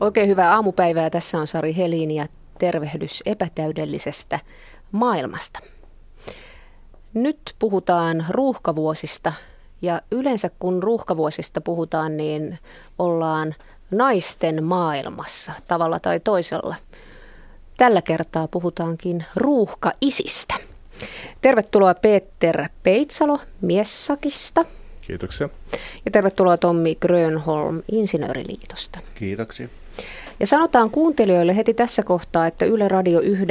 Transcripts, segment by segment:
Oikein hyvää aamupäivää. Tässä on Sari Helin ja tervehdys epätäydellisestä maailmasta. Nyt puhutaan ruuhkavuosista ja yleensä kun ruuhkavuosista puhutaan, niin ollaan naisten maailmassa tavalla tai toisella. Tällä kertaa puhutaankin ruuhkaisistä. Tervetuloa Peter Peitsalo Miessakista. Kiitoksia. Ja tervetuloa Tommi Grönholm Insinööriliitosta. Kiitoksia. Ja sanotaan kuuntelijoille heti tässä kohtaa, että Yle Radio 1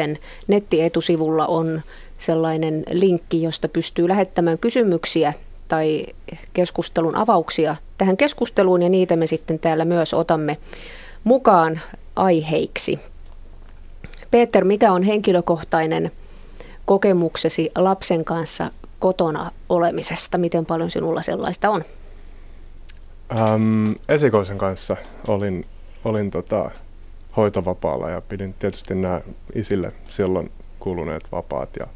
nettietusivulla on sellainen linkki, josta pystyy lähettämään kysymyksiä tai keskustelun avauksia tähän keskusteluun ja niitä me sitten täällä myös otamme mukaan aiheiksi. Peter, mikä on henkilökohtainen kokemuksesi lapsen kanssa kotona olemisesta? Miten paljon sinulla sellaista on? Ähm, esikoisen kanssa olin, olin tota, hoitovapaalla ja pidin tietysti nämä isille silloin kuluneet vapaat. Ja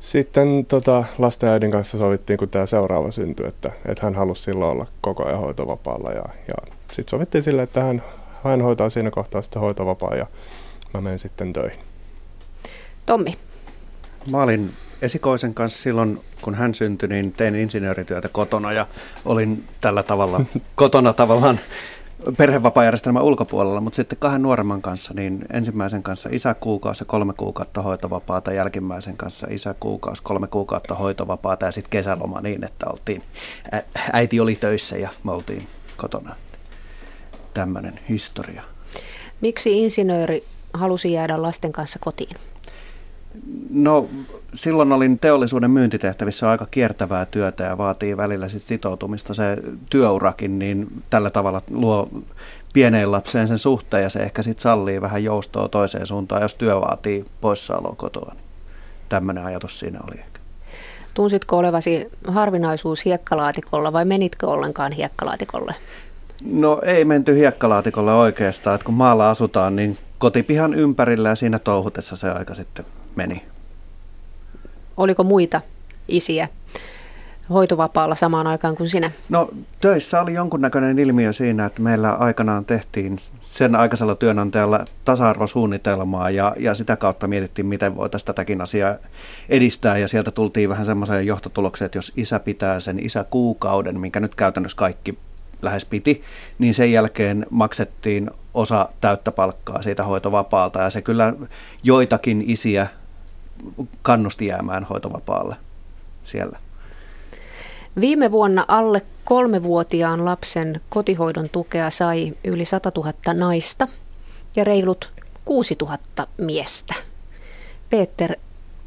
sitten tota, lasten äidin kanssa sovittiin, kun tämä seuraava syntyi, että, että hän halusi silloin olla koko ajan hoitovapaalla. Ja, ja sitten sovittiin sille, että hän, hän hoitaa siinä kohtaa sitten hoitovapaa ja mä menen sitten töihin. Tommi. Mä olin esikoisen kanssa silloin, kun hän syntyi, niin tein insinöörityötä kotona ja olin tällä tavalla kotona tavallaan perhevapaajärjestelmän ulkopuolella, mutta sitten kahden nuoremman kanssa, niin ensimmäisen kanssa isä kuukausi ja kolme kuukautta hoitovapaata, jälkimmäisen kanssa isä kuukausi, kolme kuukautta hoitovapaata ja sitten kesäloma niin, että oltiin, äiti oli töissä ja me oltiin kotona. Tämmöinen historia. Miksi insinööri halusi jäädä lasten kanssa kotiin? No silloin olin teollisuuden myyntitehtävissä aika kiertävää työtä ja vaatii välillä sit sitoutumista se työurakin, niin tällä tavalla luo pieneen lapseen sen suhteen ja se ehkä sitten sallii vähän joustoa toiseen suuntaan, jos työ vaatii poissaoloa kotoa. Niin tämmöinen ajatus siinä oli ehkä. Tunsitko olevasi harvinaisuus hiekkalaatikolla vai menitkö ollenkaan hiekkalaatikolle? No ei menty hiekkalaatikolle oikeastaan, että kun maalla asutaan, niin kotipihan ympärillä ja siinä touhutessa se aika sitten meni. Oliko muita isiä hoitovapaalla samaan aikaan kuin sinä? No töissä oli jonkunnäköinen ilmiö siinä, että meillä aikanaan tehtiin sen aikaisella työnantajalla tasa-arvosuunnitelmaa ja, ja sitä kautta mietittiin, miten voitaisiin tätäkin asiaa edistää ja sieltä tultiin vähän semmoiseen johtotulokseen, että jos isä pitää sen isäkuukauden, minkä nyt käytännössä kaikki lähes piti, niin sen jälkeen maksettiin osa täyttä palkkaa siitä hoitovapaalta ja se kyllä joitakin isiä kannusti jäämään hoitovapaalle siellä. Viime vuonna alle kolmevuotiaan lapsen kotihoidon tukea sai yli 100 000 naista ja reilut 6 000 miestä. Peter,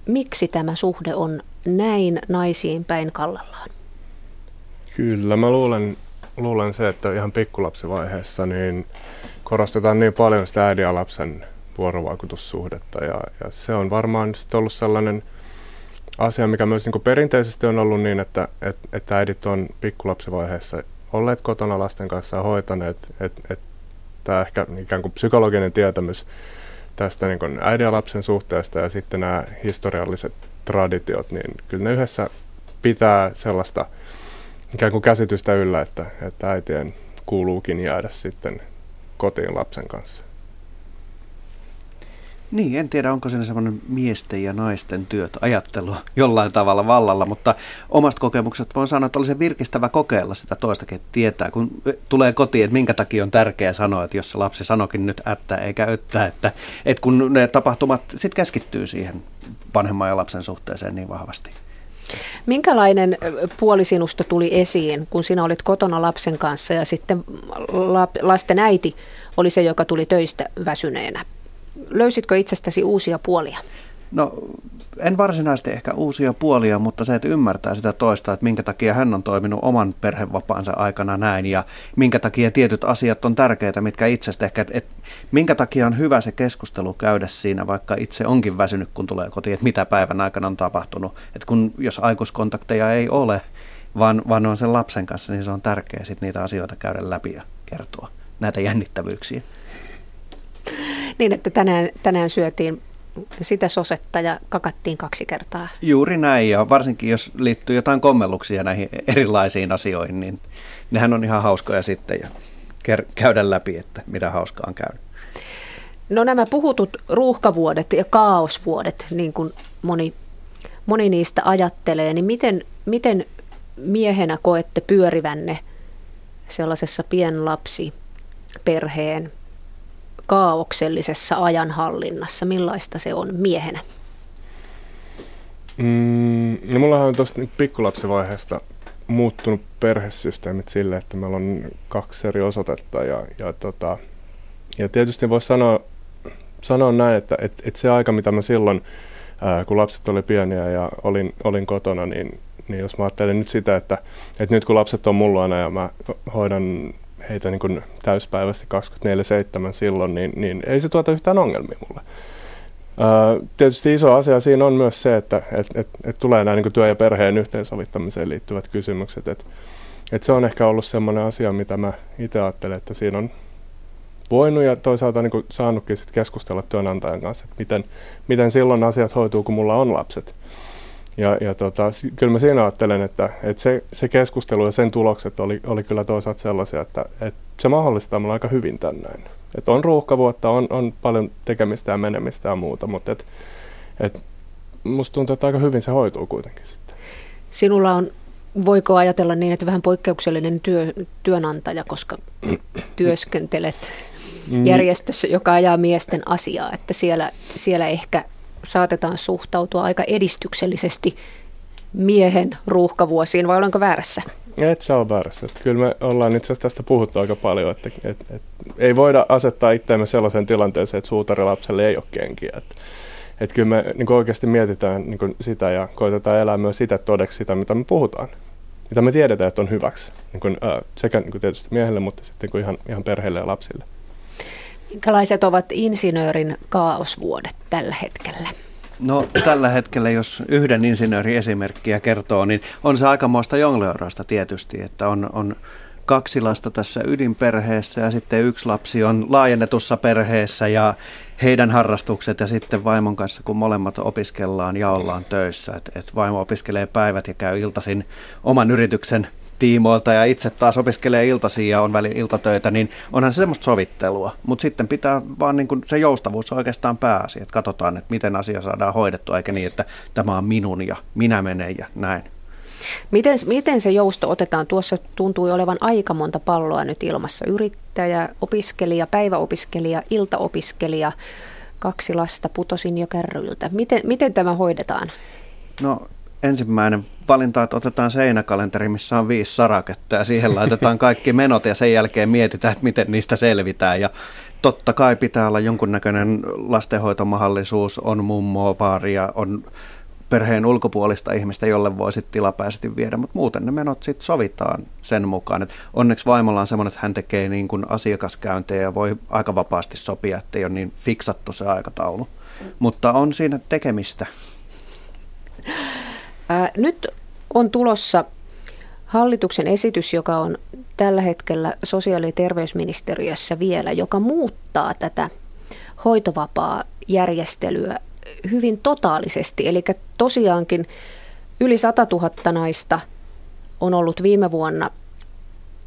miksi tämä suhde on näin naisiin päin kallellaan? Kyllä, mä luulen, luulen se, että ihan pikkulapsivaiheessa niin korostetaan niin paljon sitä äidin ja lapsen vuorovaikutussuhdetta ja, ja se on varmaan ollut sellainen asia, mikä myös niin perinteisesti on ollut niin, että, että, että äidit on pikkulapsivaiheessa olleet kotona lasten kanssa ja hoitaneet, että, että tämä ehkä ikään kuin psykologinen tietämys tästä niin kuin äidin ja lapsen suhteesta ja sitten nämä historialliset traditiot, niin kyllä ne yhdessä pitää sellaista ikään kuin käsitystä yllä, että, että äitien kuuluukin jäädä sitten kotiin lapsen kanssa. Niin, en tiedä, onko siinä semmoinen miesten ja naisten työt ajattelu jollain tavalla vallalla, mutta omasta kokemuksesta voin sanoa, että oli se virkistävä kokeilla sitä toistakin, että tietää, kun tulee kotiin, että minkä takia on tärkeää sanoa, että jos se lapsi sanokin nyt ättää eikä öttää, että, että kun ne tapahtumat sitten keskittyy siihen vanhemman ja lapsen suhteeseen niin vahvasti. Minkälainen puoli sinusta tuli esiin, kun sinä olit kotona lapsen kanssa ja sitten lasten äiti oli se, joka tuli töistä väsyneenä löysitkö itsestäsi uusia puolia? No en varsinaisesti ehkä uusia puolia, mutta se, että ymmärtää sitä toista, että minkä takia hän on toiminut oman perhevapaansa aikana näin ja minkä takia tietyt asiat on tärkeitä, mitkä itsestä ehkä, että, että minkä takia on hyvä se keskustelu käydä siinä, vaikka itse onkin väsynyt, kun tulee kotiin, että mitä päivän aikana on tapahtunut. Että kun jos aikuiskontakteja ei ole, vaan, vaan on sen lapsen kanssa, niin se on tärkeää sitten niitä asioita käydä läpi ja kertoa näitä jännittävyyksiä. Niin, että tänään, tänään syötiin sitä sosetta ja kakattiin kaksi kertaa. Juuri näin, ja varsinkin jos liittyy jotain kommelluksia näihin erilaisiin asioihin, niin nehän on ihan hauskoja sitten ja käydä läpi, että mitä hauskaa on käynyt. No nämä puhutut ruuhkavuodet ja kaosvuodet, niin kuin moni, moni niistä ajattelee, niin miten, miten miehenä koette pyörivänne sellaisessa pienlapsi perheen kaauksellisessa ajanhallinnassa? Millaista se on miehenä? Mm, no mullahan on tuosta pikkulapsivaiheesta muuttunut perhesysteemit sille, että meillä on kaksi eri osoitetta ja, ja, tota, ja tietysti voisi sanoa, sanoa näin, että et, et se aika, mitä mä silloin, ää, kun lapset oli pieniä ja olin, olin kotona, niin, niin jos mä ajattelen nyt sitä, että, että nyt kun lapset on mulla aina ja mä hoidan heitä niin kuin täyspäiväisesti 24-7 silloin, niin, niin ei se tuota yhtään ongelmia mulle. Tietysti iso asia siinä on myös se, että et, et, et tulee nämä niin työ- ja perheen yhteensovittamiseen liittyvät kysymykset. Et, et se on ehkä ollut sellainen asia, mitä mä itse ajattelen, että siinä on voinut ja toisaalta niin saanutkin sit keskustella työnantajan kanssa, että miten, miten silloin asiat hoituu, kun mulla on lapset. Ja, ja tota, kyllä mä siinä ajattelen, että, että se, se keskustelu ja sen tulokset oli, oli kyllä toisaalta sellaisia, että, että se mahdollistaa mulle aika hyvin tämän näin. Et on ruuhkavuotta, on, on paljon tekemistä ja menemistä ja muuta, mutta et, et musta tuntuu, että aika hyvin se hoituu kuitenkin sitten. Sinulla on, voiko ajatella niin, että vähän poikkeuksellinen työ, työnantaja, koska työskentelet järjestössä, joka ajaa miesten asiaa, että siellä, siellä ehkä saatetaan suhtautua aika edistyksellisesti miehen ruuhkavuosiin, vai olenko väärässä? Et sä ole väärässä. Kyllä me ollaan itse asiassa tästä puhuttu aika paljon, että et, et, ei voida asettaa itseämme sellaiseen tilanteeseen, että suutarilapselle ei ole kenkiä. Että et kyllä me niin oikeasti mietitään niin sitä ja koitetaan elää myös sitä todeksi sitä, mitä me puhutaan. Mitä me tiedetään, että on hyväksi. Niin kuin, äh, sekä niin kuin tietysti miehelle, mutta sitten niin ihan, ihan perheelle ja lapsille. Minkälaiset ovat insinöörin kaosvuodet tällä hetkellä? No tällä hetkellä, jos yhden insinöörin esimerkkiä kertoo, niin on se aikamoista jongleoroista tietysti, että on, on kaksi lasta tässä ydinperheessä ja sitten yksi lapsi on laajennetussa perheessä ja heidän harrastukset ja sitten vaimon kanssa, kun molemmat opiskellaan ja ollaan töissä. Et, et vaimo opiskelee päivät ja käy iltaisin oman yrityksen tiimoilta ja itse taas opiskelee iltaisia ja on väli iltatöitä, niin onhan se semmoista sovittelua. Mutta sitten pitää vaan niin kuin se joustavuus on oikeastaan pääasia, että katsotaan, että miten asia saadaan hoidettua, eikä niin, että tämä on minun ja minä menen ja näin. Miten, miten se jousto otetaan? Tuossa tuntui olevan aika monta palloa nyt ilmassa. Yrittäjä, opiskelija, päiväopiskelija, iltaopiskelija, kaksi lasta putosin jo kärryiltä. Miten, miten tämä hoidetaan? No ensimmäinen valinta, että otetaan seinäkalenteri, missä on viisi saraketta ja siihen laitetaan kaikki menot ja sen jälkeen mietitään, että miten niistä selvitään. Ja totta kai pitää olla jonkunnäköinen lastenhoitomahdollisuus, on mummoa, vaaria, on perheen ulkopuolista ihmistä, jolle voi sitten tilapäisesti viedä, mutta muuten ne menot sitten sovitaan sen mukaan. Et onneksi vaimolla on semmoinen, että hän tekee niin kuin asiakaskäyntejä ja voi aika vapaasti sopia, ettei ole niin fiksattu se aikataulu. Mutta on siinä tekemistä. Ää, nyt on tulossa hallituksen esitys, joka on tällä hetkellä sosiaali- ja terveysministeriössä vielä, joka muuttaa tätä hoitovapaa-järjestelyä hyvin totaalisesti. Eli tosiaankin yli 100 000 naista on ollut viime vuonna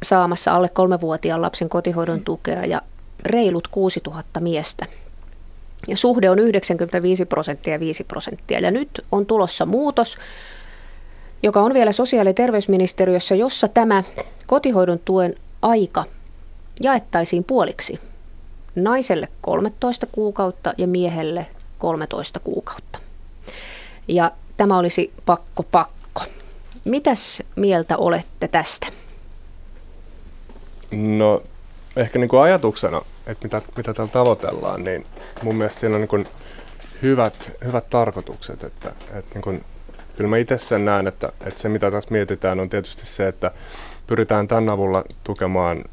saamassa alle kolmevuotiaan lapsen kotihoidon tukea ja reilut 6000 miestä. Ja suhde on 95 prosenttia ja 5 prosenttia. Ja nyt on tulossa muutos, joka on vielä sosiaali- ja terveysministeriössä, jossa tämä kotihoidon tuen aika jaettaisiin puoliksi. Naiselle 13 kuukautta ja miehelle 13 kuukautta. Ja tämä olisi pakko pakko. Mitäs mieltä olette tästä? No ehkä niin kuin ajatuksena, että mitä, mitä täällä tavoitellaan, niin mun mielestä siinä on niin kuin hyvät, hyvät tarkoitukset. Että, että niin kuin, kyllä mä itse sen näen, että, että se mitä tässä mietitään on tietysti se, että pyritään tämän avulla tukemaan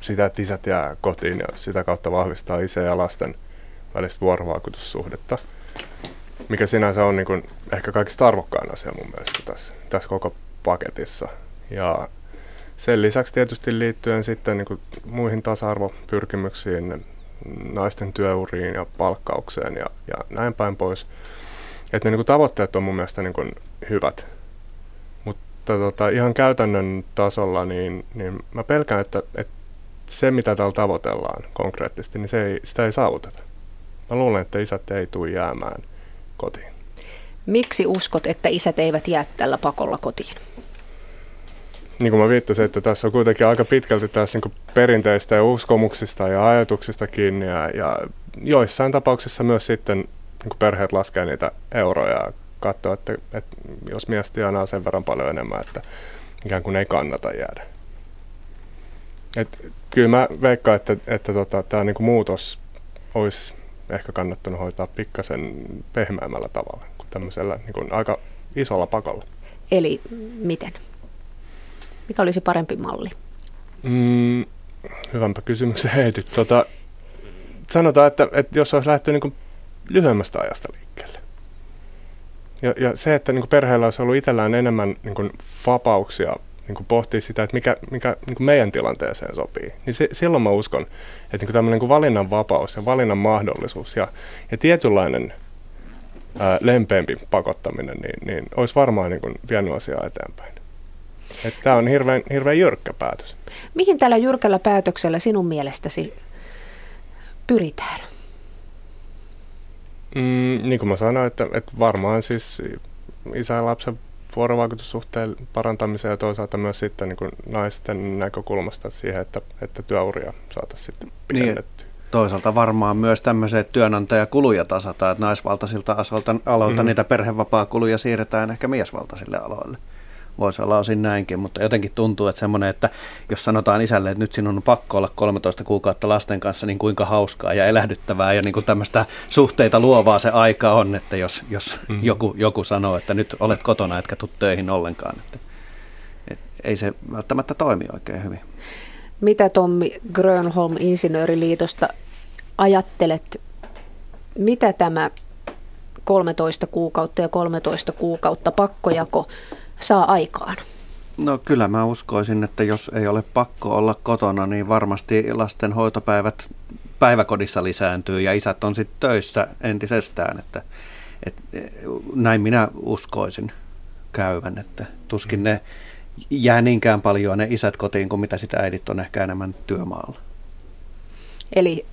sitä, että isät jää kotiin ja sitä kautta vahvistaa isä ja lasten välistä vuorovaikutussuhdetta, mikä sinänsä on niin kuin ehkä kaikista arvokkain asia mun mielestä tässä, tässä koko paketissa. Ja sen lisäksi tietysti liittyen sitten niin kuin muihin tasa-arvopyrkimyksiin, naisten työuriin ja palkkaukseen ja, ja näin päin pois. Että ne niin kuin tavoitteet on mun mielestä niin kuin hyvät. Mutta tota, ihan käytännön tasolla, niin, niin mä pelkään, että, että se, mitä täällä tavoitellaan konkreettisesti, niin se ei, sitä ei saavuteta. Mä luulen, että isät ei tule jäämään kotiin. Miksi uskot, että isät eivät jää tällä pakolla kotiin? Niin kuin mä viittasin, että tässä on kuitenkin aika pitkälti tässä niin perinteistä ja uskomuksista ja ajatuksista kiinni ja, ja joissain tapauksissa myös sitten niin perheet laskee niitä euroja ja katsoo, että, että jos mies tienaa sen verran paljon enemmän, että ikään kuin ei kannata jäädä. Et, kyllä mä veikkaan, että, että tota, tämä niinku muutos olisi ehkä kannattanut hoitaa pikkasen pehmeämmällä tavalla kuin tämmöisellä niinku aika isolla pakolla. Eli miten? Mikä olisi parempi malli? Mm, hyvämpä kysymyksen heitit. Tota, sanotaan, että, että jos olisi lähdetty niin lyhyemmästä ajasta liikkeelle. Ja, ja se, että niin perheellä olisi ollut itsellään enemmän niin vapauksia niin pohtia sitä, että mikä, mikä niin meidän tilanteeseen sopii, niin se, silloin mä uskon, että niin tämmöinen niin valinnan vapaus ja valinnan mahdollisuus ja, ja tietynlainen ää, lempeämpi pakottaminen, niin, niin olisi varmaan niin vienyt asiaa eteenpäin. Tämä on hirveän, hirveän jyrkkä päätös. Mihin tällä jyrkällä päätöksellä sinun mielestäsi pyritään? Mm, niin kuin mä sanoin, että, että varmaan siis isä ja lapsen vuorovaikutussuhteen parantamiseen ja toisaalta myös sitten niin kuin naisten näkökulmasta siihen, että, että työuria saataisiin sitten niin, pidennettyä. Niin, toisaalta varmaan myös tämmöiset työnantajakuluja tasataan, että naisvaltaisilta aloilta, aloilta mm-hmm. niitä perhevapaa-kuluja siirretään ehkä miesvaltaisille aloille voisi olla osin näinkin, mutta jotenkin tuntuu, että semmoinen, että jos sanotaan isälle, että nyt sinun on pakko olla 13 kuukautta lasten kanssa, niin kuinka hauskaa ja elähdyttävää ja niin kuin tämmöistä suhteita luovaa se aika on, että jos, jos mm-hmm. joku, joku sanoo, että nyt olet kotona etkä tule töihin ollenkaan, että, että ei se välttämättä toimi oikein hyvin. Mitä Tommi Grönholm Insinööriliitosta ajattelet, mitä tämä 13 kuukautta ja 13 kuukautta pakkojako saa aikaan? No kyllä mä uskoisin, että jos ei ole pakko olla kotona, niin varmasti lasten hoitopäivät päiväkodissa lisääntyy ja isät on sitten töissä entisestään. Että, et, näin minä uskoisin käyvän, että tuskin ne jää niinkään paljon ne isät kotiin kuin mitä sitä äidit on ehkä enemmän työmaalla. Eli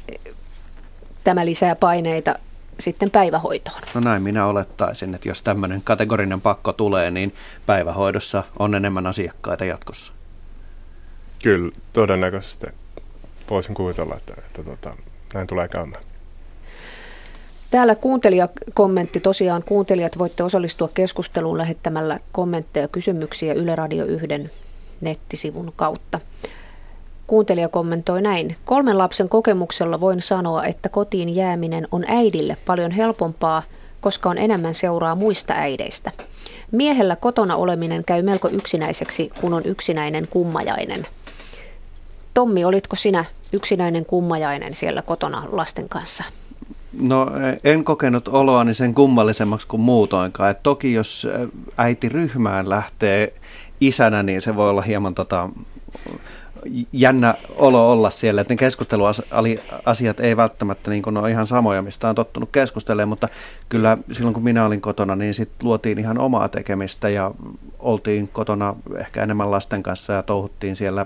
tämä lisää paineita sitten päivähoitoon. No näin minä olettaisin, että jos tämmöinen kategorinen pakko tulee, niin päivähoidossa on enemmän asiakkaita jatkossa. Kyllä, todennäköisesti voisin kuvitella, että, että tota, näin tulee käymään. Täällä kuuntelijakommentti, tosiaan kuuntelijat voitte osallistua keskusteluun lähettämällä kommentteja ja kysymyksiä Yle Radio 1 nettisivun kautta. Kuuntelija kommentoi näin. Kolmen lapsen kokemuksella voin sanoa, että kotiin jääminen on äidille paljon helpompaa, koska on enemmän seuraa muista äideistä. Miehellä kotona oleminen käy melko yksinäiseksi, kun on yksinäinen kummajainen. Tommi, olitko sinä yksinäinen kummajainen siellä kotona lasten kanssa? No en kokenut oloani sen kummallisemmaksi kuin muutoinkaan. Et toki jos äiti ryhmään lähtee isänä, niin se voi olla hieman tota, jännä olo olla siellä, että ne keskusteluasiat ei välttämättä niin ole ihan samoja, mistä on tottunut keskustelemaan, mutta kyllä silloin kun minä olin kotona, niin sitten luotiin ihan omaa tekemistä ja oltiin kotona ehkä enemmän lasten kanssa ja touhuttiin siellä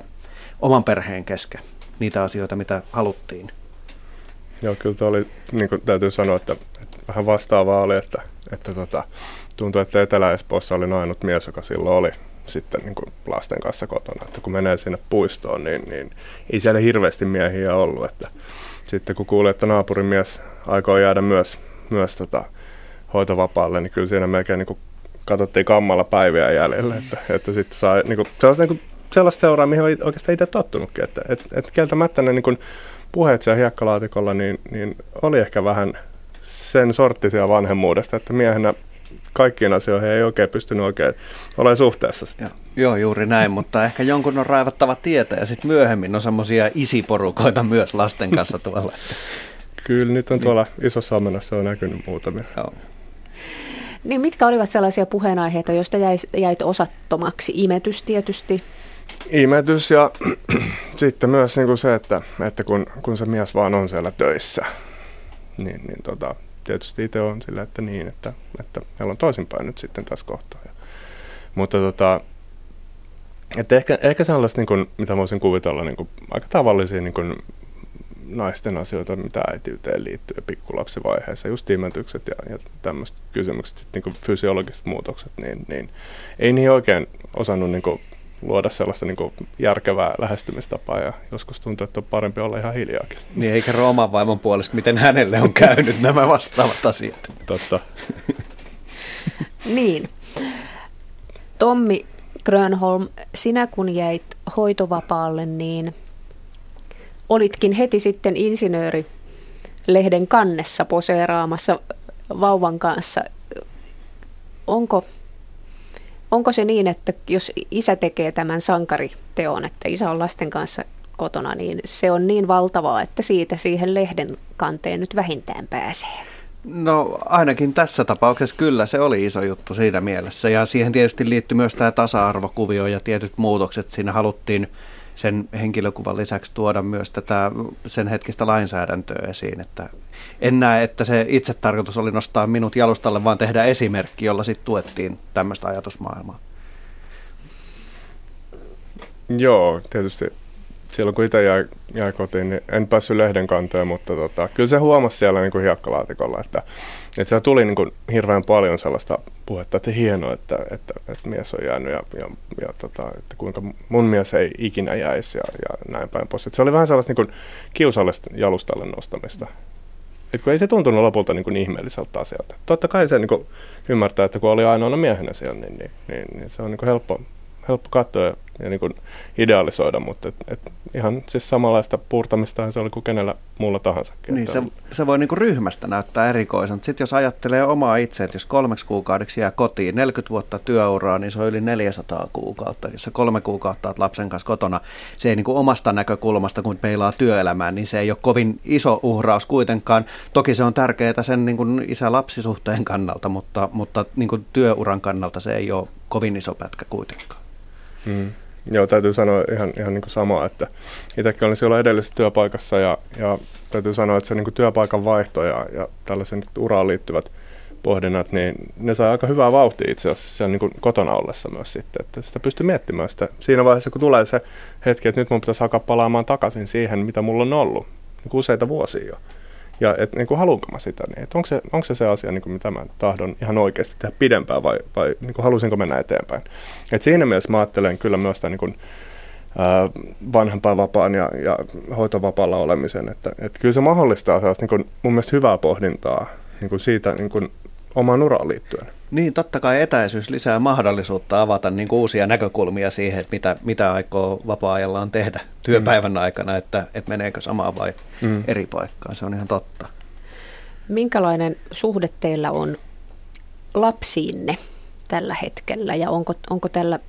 oman perheen kesken niitä asioita, mitä haluttiin. Joo, kyllä oli, niin kuin täytyy sanoa, että, että vähän vastaavaa oli, että, että tota, tuntui, että Etelä-Espoossa oli ainut mies, joka silloin oli sitten niin kuin lasten kanssa kotona. Että kun menee sinne puistoon, niin, niin ei siellä hirveästi miehiä ollut. Että sitten kun kuulee, että naapurin mies aikoo jäädä myös, myös tota, hoitovapaalle, niin kyllä siinä melkein niin kuin katsottiin kammalla päiviä jäljellä. Että, että sitten saa niin kuin, sellaista, niin kuin, sellaista seuraa, mihin oikeastaan itse tottunutkin. Että, että, että kieltämättä ne niin kuin, puheet siellä hiekkalaatikolla, niin, niin oli ehkä vähän sen sorttisia vanhemmuudesta, että miehenä kaikkiin asioihin ei oikein pystynyt oikein olemaan suhteessa. Ja, joo, juuri näin, mutta ehkä jonkun on raivattava tietä ja sitten myöhemmin on semmoisia isiporukoita myös lasten kanssa tuolla. Kyllä, nyt on niin. tuolla isossa omenassa on näkynyt muutamia. Joo. Niin mitkä olivat sellaisia puheenaiheita, joista jäit, jäit osattomaksi? Imetys tietysti. Imetys ja sitten myös niin kuin se, että, että kun, kun se mies vaan on siellä töissä, niin, niin tota, tietysti itse on sillä, että niin, että, että meillä on toisinpäin nyt sitten tässä kohtaa. Mutta tota, että ehkä, ehkä sellaista, niin kuin, mitä voisin kuvitella, niin kuin, aika tavallisia niin kuin, naisten asioita, mitä äitiyteen liittyy pikkulapsivaiheessa, just imetykset ja, ja tämmöiset kysymykset, niin kuin fysiologiset muutokset, niin, niin ei niin oikein osannut niin kuin, luoda sellaista niin kuin, järkevää lähestymistapaa ja joskus tuntuu, että on parempi olla ihan hiljaakin. Niin, eikä oman vaimon puolesta, miten hänelle on käynyt nämä vastaavat asiat. Totta. niin. Tommi Grönholm, sinä kun jäit hoitovapaalle, niin olitkin heti sitten insinöörilehden kannessa poseeraamassa vauvan kanssa. Onko, onko se niin, että jos isä tekee tämän sankariteon, että isä on lasten kanssa kotona, niin se on niin valtavaa, että siitä siihen lehden kanteen nyt vähintään pääsee? No ainakin tässä tapauksessa kyllä se oli iso juttu siinä mielessä ja siihen tietysti liittyy myös tämä tasa-arvokuvio ja tietyt muutokset. Siinä haluttiin sen henkilökuvan lisäksi tuoda myös tätä sen hetkistä lainsäädäntöä esiin. Että en näe, että se itse tarkoitus oli nostaa minut jalustalle, vaan tehdä esimerkki, jolla sitten tuettiin tämmöistä ajatusmaailmaa. Joo, tietysti silloin kun itse jäi, jäi kotiin, niin en päässyt lehden kanteen, mutta tota, kyllä se huomasi siellä niin kuin hiekkalaatikolla, että, että siellä tuli niin kuin hirveän paljon sellaista puhetta, että hienoa, että, että, että mies on jäänyt ja, ja, ja tota, että kuinka mun mies ei ikinä jäisi ja, ja näin päin pois. Että se oli vähän sellaista niin kiusallista jalustalle nostamista. Et kun ei se tuntunut lopulta niin kuin ihmeelliseltä asialta. Totta kai se niin kuin ymmärtää, että kun oli ainoana miehenä siellä, niin, niin, niin, niin se on niin kuin helppo, helppo katsoa ja, ja niin kuin idealisoida, mutta et, et ihan siis samanlaista puurtamista se oli kuin kenellä muulla tahansa. Niin, se, se voi niin kuin ryhmästä näyttää erikoisen, mutta sitten jos ajattelee omaa itse, että jos kolmeksi kuukaudeksi jää kotiin, 40 vuotta työuraa, niin se on yli 400 kuukautta. Jos sä kolme kuukautta olet lapsen kanssa kotona, se ei niin kuin omasta näkökulmasta, kun peilaa työelämään, niin se ei ole kovin iso uhraus kuitenkaan. Toki se on tärkeää sen niin kuin isä-lapsisuhteen kannalta, mutta, mutta niin kuin työuran kannalta se ei ole kovin iso pätkä kuitenkaan. Mm. Joo, täytyy sanoa ihan, ihan niin samaa, että itsekin olin silloin edellisessä työpaikassa ja, ja täytyy sanoa, että se niin työpaikan vaihto ja, ja tällaisen uraan liittyvät pohdinnat, niin ne sai aika hyvää vauhtia itse asiassa siellä niin kuin kotona ollessa myös sitten, että sitä pystyy miettimään sitä siinä vaiheessa, kun tulee se hetki, että nyt mun pitäisi alkaa palaamaan takaisin siihen, mitä mulla on ollut. Niin useita vuosia jo ja että niin kuin haluanko mä sitä, niin että onko, se, onko se se asia, niin kuin mitä mä tahdon ihan oikeasti tehdä pidempään vai, vai niin kuin halusinko mennä eteenpäin. Et siinä mielessä mä ajattelen kyllä myös tämän niin kuin, vanhempainvapaan ja, ja hoitovapaalla olemisen, että, että kyllä se mahdollistaa sellaista niin kuin, mun mielestä hyvää pohdintaa niin kuin siitä niin kuin, omaan uraan liittyen. Niin, totta kai etäisyys lisää mahdollisuutta avata niin kuin uusia näkökulmia siihen, että mitä, mitä aikoo vapaa-ajallaan tehdä työpäivän mm. aikana, että, että meneekö samaan vai mm. eri paikkaan. Se on ihan totta. Minkälainen suhde teillä on lapsiinne tällä hetkellä ja onko, onko tällä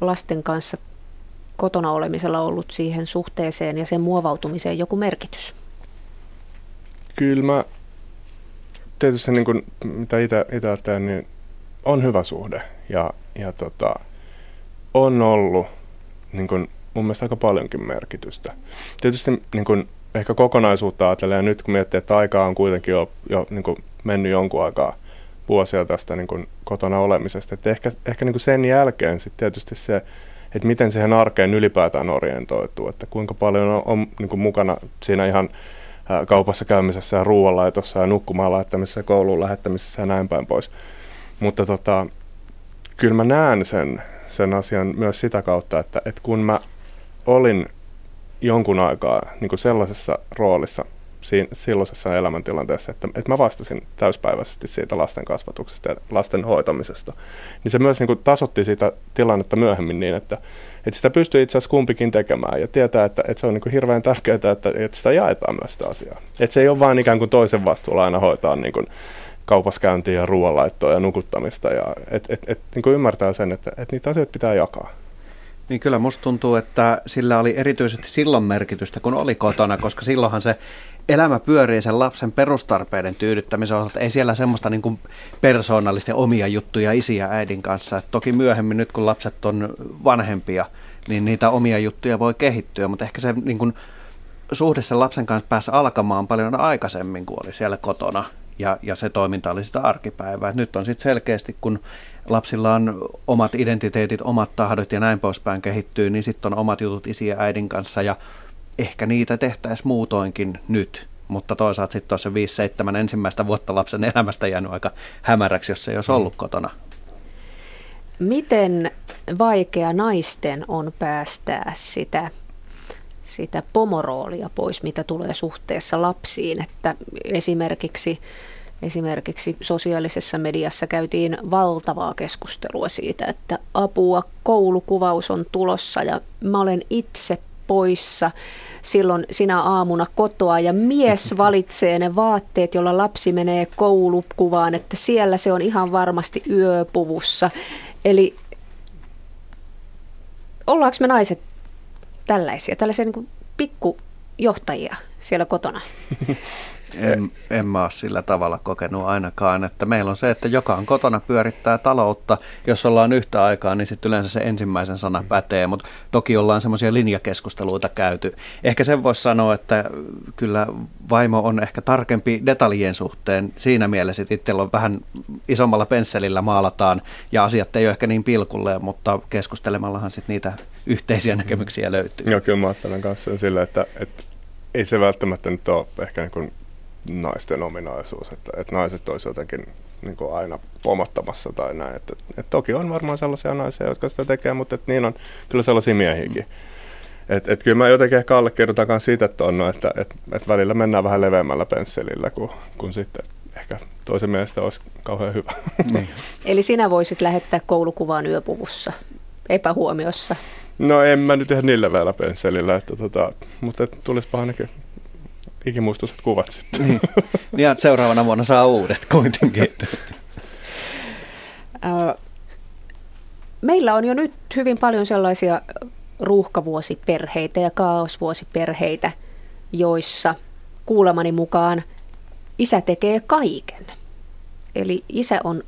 lasten kanssa kotona olemisella ollut siihen suhteeseen ja sen muovautumiseen joku merkitys? Kyllä mä tietysti niin kuin, mitä itse teen, niin on hyvä suhde ja, ja tota, on ollut niin kuin, mun mielestä aika paljonkin merkitystä. Tietysti niin kuin, ehkä kokonaisuutta ajatellen ja nyt kun miettii, että aikaa on kuitenkin jo, jo niin kuin mennyt jonkun aikaa vuosia tästä niin kuin kotona olemisesta, että ehkä, ehkä niin kuin sen jälkeen sitten tietysti se, että miten siihen arkeen ylipäätään orientoituu, että kuinka paljon on, on niin kuin mukana siinä ihan kaupassa käymisessä ja ruoanlaitossa ja nukkumaan laittamisessa ja kouluun lähettämisessä ja näin päin pois. Mutta tota, kyllä mä näen sen, sen asian myös sitä kautta, että, että kun mä olin jonkun aikaa niin kuin sellaisessa roolissa siinä, silloisessa elämäntilanteessa, että, että mä vastasin täyspäiväisesti siitä lasten kasvatuksesta ja lasten hoitamisesta, niin se myös niin kuin tasotti sitä tilannetta myöhemmin niin, että, että sitä pystyy itse asiassa kumpikin tekemään ja tietää, että, että se on niin kuin hirveän tärkeää, että, että sitä jaetaan myös sitä asiaa. Että se ei ole vain ikään kuin toisen vastuulla aina hoitaa niin kuin kaupaskäyntiä ja ruoanlaittoa ja nukuttamista. Ja, et, et, et, niin ymmärtää sen, että, että niitä asioita pitää jakaa. Niin kyllä musta tuntuu, että sillä oli erityisesti silloin merkitystä, kun oli kotona, koska silloinhan se elämä pyörii sen lapsen perustarpeiden tyydyttämisen osalta. Ei siellä semmoista niin kuin persoonallisten omia juttuja isiä äidin kanssa. Et toki myöhemmin nyt, kun lapset on vanhempia, niin niitä omia juttuja voi kehittyä, mutta ehkä se niin kuin, suhde sen lapsen kanssa pääsi alkamaan paljon aikaisemmin kuin oli siellä kotona. ja, ja se toiminta oli sitä arkipäivää. Nyt on sitten selkeästi, kun lapsilla on omat identiteetit, omat tahdot ja näin poispäin kehittyy, niin sitten on omat jutut isi ja äidin kanssa ja ehkä niitä tehtäisiin muutoinkin nyt. Mutta toisaalta sitten tuossa 5-7 ensimmäistä vuotta lapsen elämästä jäänyt aika hämäräksi, jos se ei olisi ollut kotona. Miten vaikea naisten on päästää sitä, sitä pomoroolia pois, mitä tulee suhteessa lapsiin? Että esimerkiksi, esimerkiksi sosiaalisessa mediassa käytiin valtavaa keskustelua siitä, että apua, koulukuvaus on tulossa ja mä olen itse poissa silloin sinä aamuna kotoa ja mies valitsee ne vaatteet, jolla lapsi menee koulukuvaan, että siellä se on ihan varmasti yöpuvussa. Eli ollaanko me naiset tällaisia, tällaisia niin pikkujohtajia siellä kotona? En, en mä ole sillä tavalla kokenut ainakaan, että meillä on se, että joka on kotona pyörittää taloutta. Jos ollaan yhtä aikaa, niin sitten yleensä se ensimmäisen sana pätee, mutta toki ollaan semmoisia linjakeskusteluita käyty. Ehkä sen voisi sanoa, että kyllä vaimo on ehkä tarkempi detaljien suhteen siinä mielessä, että itsellä on vähän isommalla pensselillä maalataan ja asiat ei ole ehkä niin pilkulle, mutta keskustelemallahan sitten niitä yhteisiä näkemyksiä löytyy. Joo, kyllä mä ajattelen kanssa sillä, että, että ei se välttämättä nyt ole ehkä niin kuin naisten ominaisuus, että, että naiset olisivat jotenkin niin kuin aina pomottamassa tai näin. Että, että toki on varmaan sellaisia naisia, jotka sitä tekee, mutta että niin on kyllä sellaisia miehiäkin. Et, et kyllä mä jotenkin ehkä allekirjoitan myös siitä, että, on, no, että et, et välillä mennään vähän leveämmällä pensselillä, kun, kun sitten ehkä toisen mielestä olisi kauhean hyvä. Niin. Eli sinä voisit lähettää koulukuvaan yöpuvussa epähuomiossa? No en mä nyt ihan niin leveällä pensselillä, että tota, mutta tulisipa ainakin ikimuistoiset kuvat sitten. Niin. Ja seuraavana vuonna saa uudet kuitenkin. Meillä on jo nyt hyvin paljon sellaisia ruuhkavuosiperheitä ja kaosvuosiperheitä, joissa kuulemani mukaan isä tekee kaiken. Eli isä on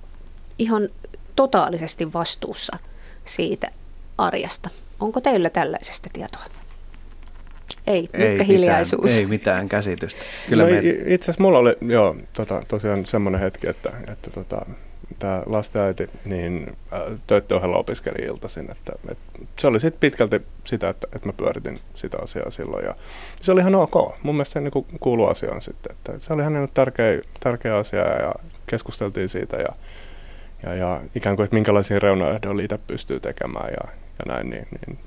ihan totaalisesti vastuussa siitä arjesta. Onko teillä tällaisesta tietoa? Ei, ei hiljaisuus. Mitään, ei mitään käsitystä. Kyllä no, me... Itse asiassa mulla oli joo, tota, tosiaan semmoinen hetki, että, että tota, tämä lastenäiti niin äh, töiden ohella opiskeli iltaisin. Että, että se oli sitten pitkälti sitä, että, että mä pyöritin sitä asiaa silloin. Ja se oli ihan ok. Mun mielestä se niin kuuluu asiaan sitten. Että se oli hänelle tärkeä, tärkeä asia ja keskusteltiin siitä ja, ja, ja ikään kuin, että minkälaisia reunaehdoilla itse pystyy tekemään ja, ja näin. Niin, niin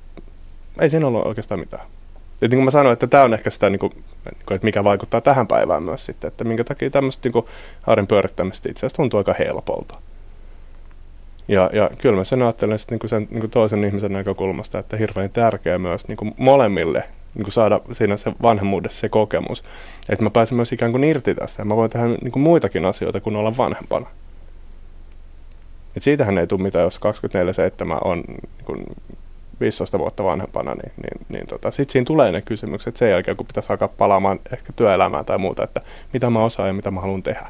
ei siinä ollut oikeastaan mitään. Niin kuin mä sanoin, että tämä on ehkä sitä, niin kuin, että mikä vaikuttaa tähän päivään myös sitten, että minkä takia tämmöistä niin haaren pyörittämistä itse asiassa tuntuu aika helpolta. Ja, ja kyllä mä sen ajattelen sitten niin sen niin toisen ihmisen näkökulmasta, että hirveän tärkeää myös niin molemmille niin saada siinä se vanhemmuudessa se kokemus, että mä pääsen myös ikään kuin irti tästä ja mä voin tehdä niin muitakin asioita kuin olla vanhempana. Et siitähän ei tule mitään, jos 24-7 on niin 15 vuotta vanhempana, niin, niin, niin tota, sitten siinä tulee ne kysymykset sen jälkeen, kun pitäisi alkaa palaamaan ehkä työelämään tai muuta, että mitä mä osaan ja mitä mä haluan tehdä.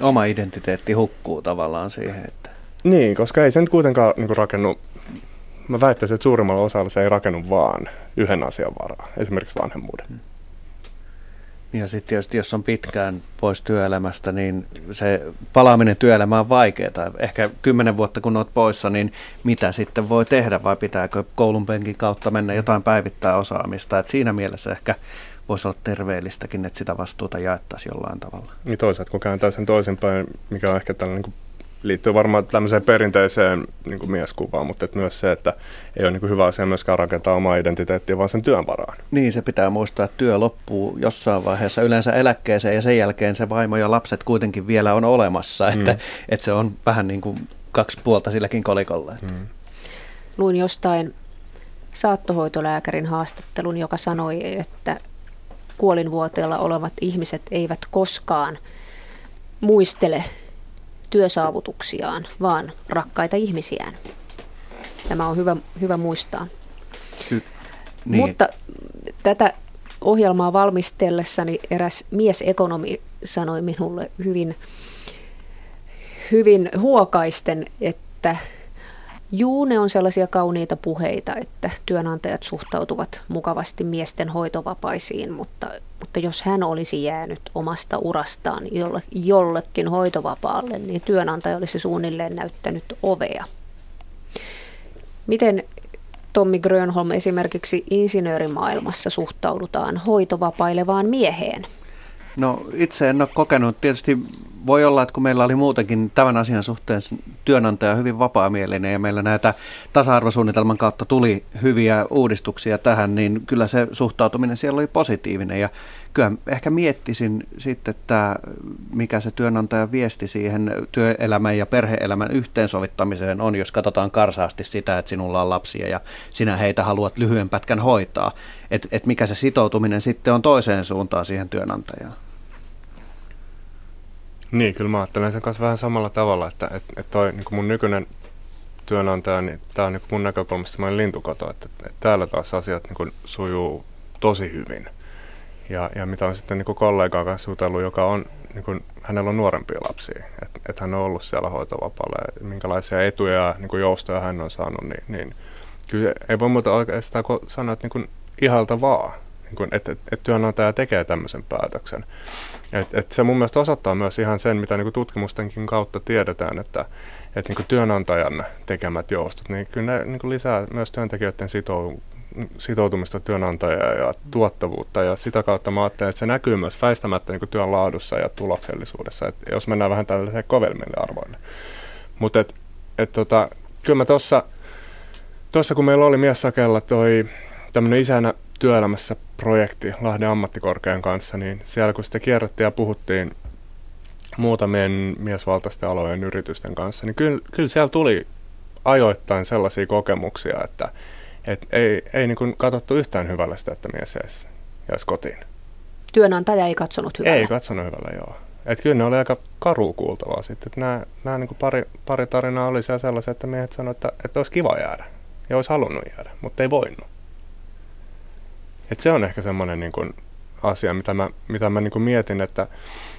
Oma identiteetti hukkuu tavallaan siihen, että... Niin, koska ei se nyt kuitenkaan niin rakennu, mä väittäisin, että suurimmalla osalla se ei rakennu vaan yhden asian varaa, esimerkiksi vanhemmuuden. Hmm. Ja sitten tietysti, jos on pitkään pois työelämästä, niin se palaaminen työelämään on vaikeaa. Ehkä kymmenen vuotta kun olet poissa, niin mitä sitten voi tehdä vai pitääkö koulun penkin kautta mennä jotain päivittää osaamista. Et siinä mielessä ehkä voisi olla terveellistäkin, että sitä vastuuta jaettaisiin jollain tavalla. Niin toisaalta, kun kääntää sen toisinpäin, mikä on ehkä tällainen niin liittyy varmaan tämmöiseen perinteiseen niin kuin mieskuvaan, mutta että myös se, että ei ole niin kuin hyvä asia myöskään rakentaa omaa identiteettiä, vaan sen työn varaan. Niin, se pitää muistaa, että työ loppuu jossain vaiheessa yleensä eläkkeeseen ja sen jälkeen se vaimo ja lapset kuitenkin vielä on olemassa, että, mm. että se on vähän niin kuin kaksi puolta silläkin kolikolla. Mm. Luin jostain saattohoitolääkärin haastattelun, joka sanoi, että kuolinvuoteella olevat ihmiset eivät koskaan muistele työsaavutuksiaan, vaan rakkaita ihmisiään. Tämä on hyvä, hyvä muistaa. Ky- niin. Mutta tätä ohjelmaa valmistellessani eräs miesekonomi sanoi minulle hyvin, hyvin huokaisten, että Juu, ne on sellaisia kauniita puheita, että työnantajat suhtautuvat mukavasti miesten hoitovapaisiin, mutta, mutta jos hän olisi jäänyt omasta urastaan jolle, jollekin hoitovapaalle, niin työnantaja olisi suunnilleen näyttänyt ovea. Miten Tommi Grönholm esimerkiksi insinöörimaailmassa suhtaudutaan hoitovapailevaan mieheen? No itse en ole kokenut. Tietysti voi olla, että kun meillä oli muutenkin tämän asian suhteen työnantaja hyvin vapaamielinen ja meillä näitä tasa-arvosuunnitelman kautta tuli hyviä uudistuksia tähän, niin kyllä se suhtautuminen siellä oli positiivinen. Ja kyllä ehkä miettisin sitten, että mikä se työnantajan viesti siihen työelämän ja perheelämän yhteensovittamiseen on, jos katsotaan karsaasti sitä, että sinulla on lapsia ja sinä heitä haluat lyhyen pätkän hoitaa. Että et mikä se sitoutuminen sitten on toiseen suuntaan siihen työnantajaan. Niin, kyllä mä ajattelen sen kanssa vähän samalla tavalla, että, että, että toi niin mun nykyinen työnantaja, niin tämä on niin mun näkökulmasta semmoinen lintukoto, että, että täällä taas asiat niin sujuu tosi hyvin. Ja, ja mitä on sitten niin kollegaa kanssa jutellut, joka on, niin kuin, hänellä on nuorempia lapsia, että et hän on ollut siellä hoitovapaalla ja minkälaisia etuja ja niin joustoja hän on saanut, niin, niin kyllä ei voi muuta oikeastaan sanoa, että niin ihalta vaan niin että, että, että työnantaja tekee tämmöisen päätöksen. Et, et se mun mielestä osoittaa myös ihan sen, mitä niin kuin tutkimustenkin kautta tiedetään, että, että niin kuin työnantajan tekemät joustot, niin kyllä ne niin kuin lisää myös työntekijöiden sitou, sitoutumista työnantajaa ja tuottavuutta. Ja sitä kautta mä ajattelen, että se näkyy myös väistämättä niin kuin työn laadussa ja tuloksellisuudessa, että jos mennään vähän tällaiselle kovemmille arvoille. Mutta et, et tota, kyllä mä tuossa, kun meillä oli mies sakella toi tämmöinen isänä työelämässä projekti Lahden ammattikorkean kanssa, niin siellä kun sitä kierrättiin ja puhuttiin muutamien miesvaltaisten alojen yritysten kanssa, niin kyllä, kyllä siellä tuli ajoittain sellaisia kokemuksia, että et ei, ei niin kuin katsottu yhtään hyvällä sitä, että mies jäisi, jäisi kotiin. Työnantaja ei katsonut hyvällä? Ei katsonut hyvällä, joo. Et kyllä ne oli aika karu kuultavaa sitten. Että nämä, nämä niin kuin pari, pari tarinaa oli siellä sellaisia, että miehet sanoivat, että, että olisi kiva jäädä ja olisi halunnut jäädä, mutta ei voinut. Et se on ehkä semmoinen niin kuin asia, mitä mä, mitä mä niin kuin mietin, että,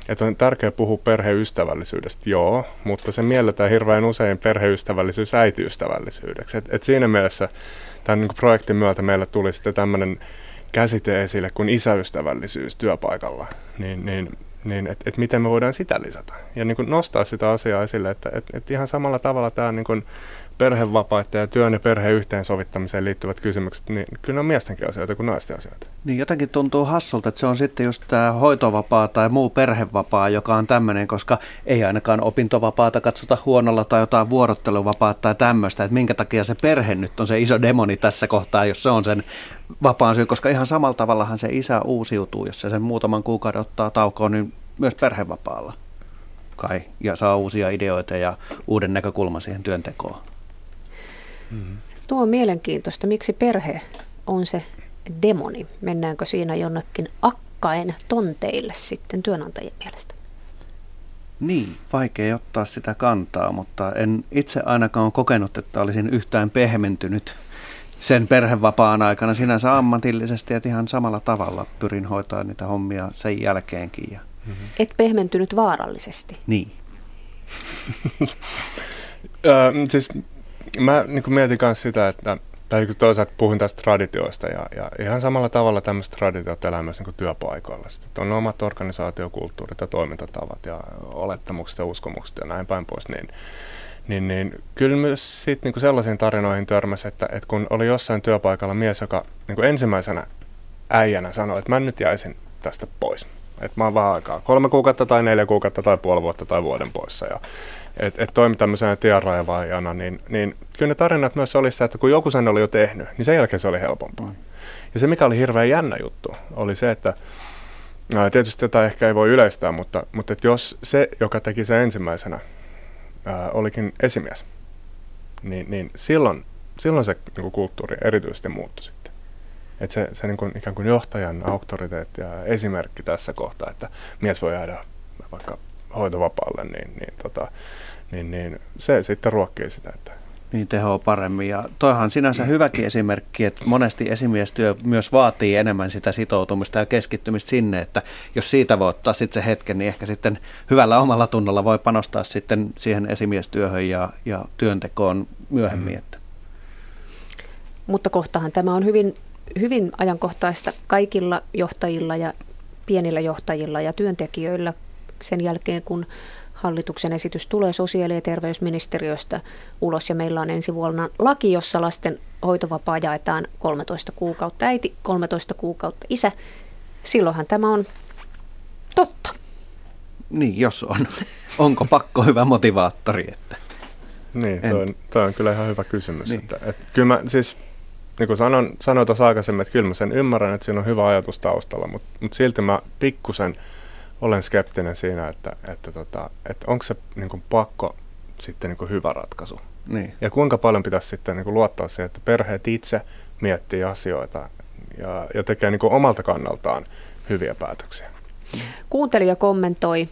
että on tärkeää puhua perheystävällisyydestä, joo, mutta se mielletään hirveän usein perheystävällisyys äitiystävällisyydeksi. Et, et siinä mielessä tämän niin kuin projektin myötä meille tuli sitten tämmöinen käsite esille kuin isäystävällisyys työpaikalla, niin, niin, niin että et miten me voidaan sitä lisätä ja niin kuin nostaa sitä asiaa esille, että et, et ihan samalla tavalla tämä niin kuin perhevapaiden ja työn ja perheen yhteensovittamiseen liittyvät kysymykset, niin kyllä ne on miestenkin asioita kuin naisten asioita. Niin jotenkin tuntuu hassulta, että se on sitten just tämä hoitovapaa tai muu perhevapaa, joka on tämmöinen, koska ei ainakaan opintovapaata katsota huonolla tai jotain vuorotteluvapaata tai tämmöistä, että minkä takia se perhe nyt on se iso demoni tässä kohtaa, jos se on sen vapaan syy, koska ihan samalla tavallahan se isä uusiutuu, jos se sen muutaman kuukauden ottaa taukoon, niin myös perhevapaalla kai, ja saa uusia ideoita ja uuden näkökulman siihen työntekoon. Mm-hmm. Tuo on mielenkiintoista. Miksi perhe on se demoni? Mennäänkö siinä jonnekin akkain tonteille sitten työnantajien mielestä? Niin, vaikea ottaa sitä kantaa, mutta en itse ainakaan ole kokenut, että olisin yhtään pehmentynyt sen perhevapaan aikana sinänsä ammatillisesti, että ihan samalla tavalla pyrin hoitaa niitä hommia sen jälkeenkin. Ja... Mm-hmm. Et pehmentynyt vaarallisesti? Niin. siis mä niin mietin myös sitä, että tai niin toisaalta puhun tästä traditioista ja, ja ihan samalla tavalla tämmöistä traditiot elää myös niin työpaikoilla. Sitten on omat organisaatiokulttuurit ja toimintatavat ja olettamukset ja uskomukset ja näin päin pois. Niin, niin, niin kyllä myös sit, niin sellaisiin tarinoihin törmäsi, että, että kun oli jossain työpaikalla mies, joka niin ensimmäisenä äijänä sanoi, että mä nyt jäisin tästä pois. Että mä oon vähän aikaa, kolme kuukautta tai neljä kuukautta tai puoli vuotta tai vuoden poissa. Ja että et toimi tämmöisenä tienraivaajana, niin, niin kyllä ne tarinat myös oli sitä, että kun joku sen oli jo tehnyt, niin sen jälkeen se oli helpompaa. Mm. Ja se, mikä oli hirveän jännä juttu, oli se, että ää, tietysti tätä ehkä ei voi yleistää, mutta, mutta että jos se, joka teki sen ensimmäisenä, ää, olikin esimies, niin, niin silloin, silloin se niin kuin kulttuuri erityisesti muuttui sitten. Että se, se niin kuin, ikään kuin johtajan auktoriteetti ja esimerkki tässä kohtaa, että mies voi jäädä vaikka hoitovapaalle, niin, niin, tota, niin, niin se sitten ruokkii sitä, että niin tehoa paremmin. Ja toihan sinänsä hyväkin esimerkki, että monesti esimiestyö myös vaatii enemmän sitä sitoutumista ja keskittymistä sinne, että jos siitä voi ottaa sitten se hetken, niin ehkä sitten hyvällä omalla tunnolla voi panostaa sitten siihen esimiestyöhön ja, ja työntekoon myöhemmin. Mm. Että. Mutta kohtahan tämä on hyvin, hyvin ajankohtaista kaikilla johtajilla ja pienillä johtajilla ja työntekijöillä sen jälkeen, kun hallituksen esitys tulee sosiaali- ja terveysministeriöstä ulos ja meillä on ensi vuonna laki, jossa lasten hoitovapaa jaetaan 13 kuukautta äiti, 13 kuukautta isä. Silloinhan tämä on totta. Niin, jos on. Onko pakko hyvä motivaattori? Että niin, toi on, toi on kyllä ihan hyvä kysymys. Niin. Että, että kyllä mä siis, niin kuin sanon, sanoin tuossa aikaisemmin, että kyllä mä sen ymmärrän, että siinä on hyvä ajatus taustalla, mutta, mutta silti mä pikkusen – olen skeptinen siinä, että, että, tota, että onko se niin kuin pakko sitten niin kuin hyvä ratkaisu. Niin. Ja kuinka paljon pitäisi sitten niin kuin luottaa siihen, että perheet itse miettii asioita ja, ja tekee niin kuin omalta kannaltaan hyviä päätöksiä. Kuuntelija kommentoi,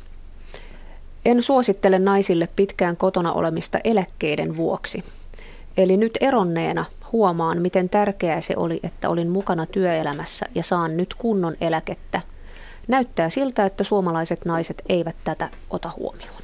en suosittele naisille pitkään kotona olemista eläkkeiden vuoksi. Eli nyt eronneena huomaan, miten tärkeää se oli, että olin mukana työelämässä ja saan nyt kunnon eläkettä – Näyttää siltä, että suomalaiset naiset eivät tätä ota huomioon.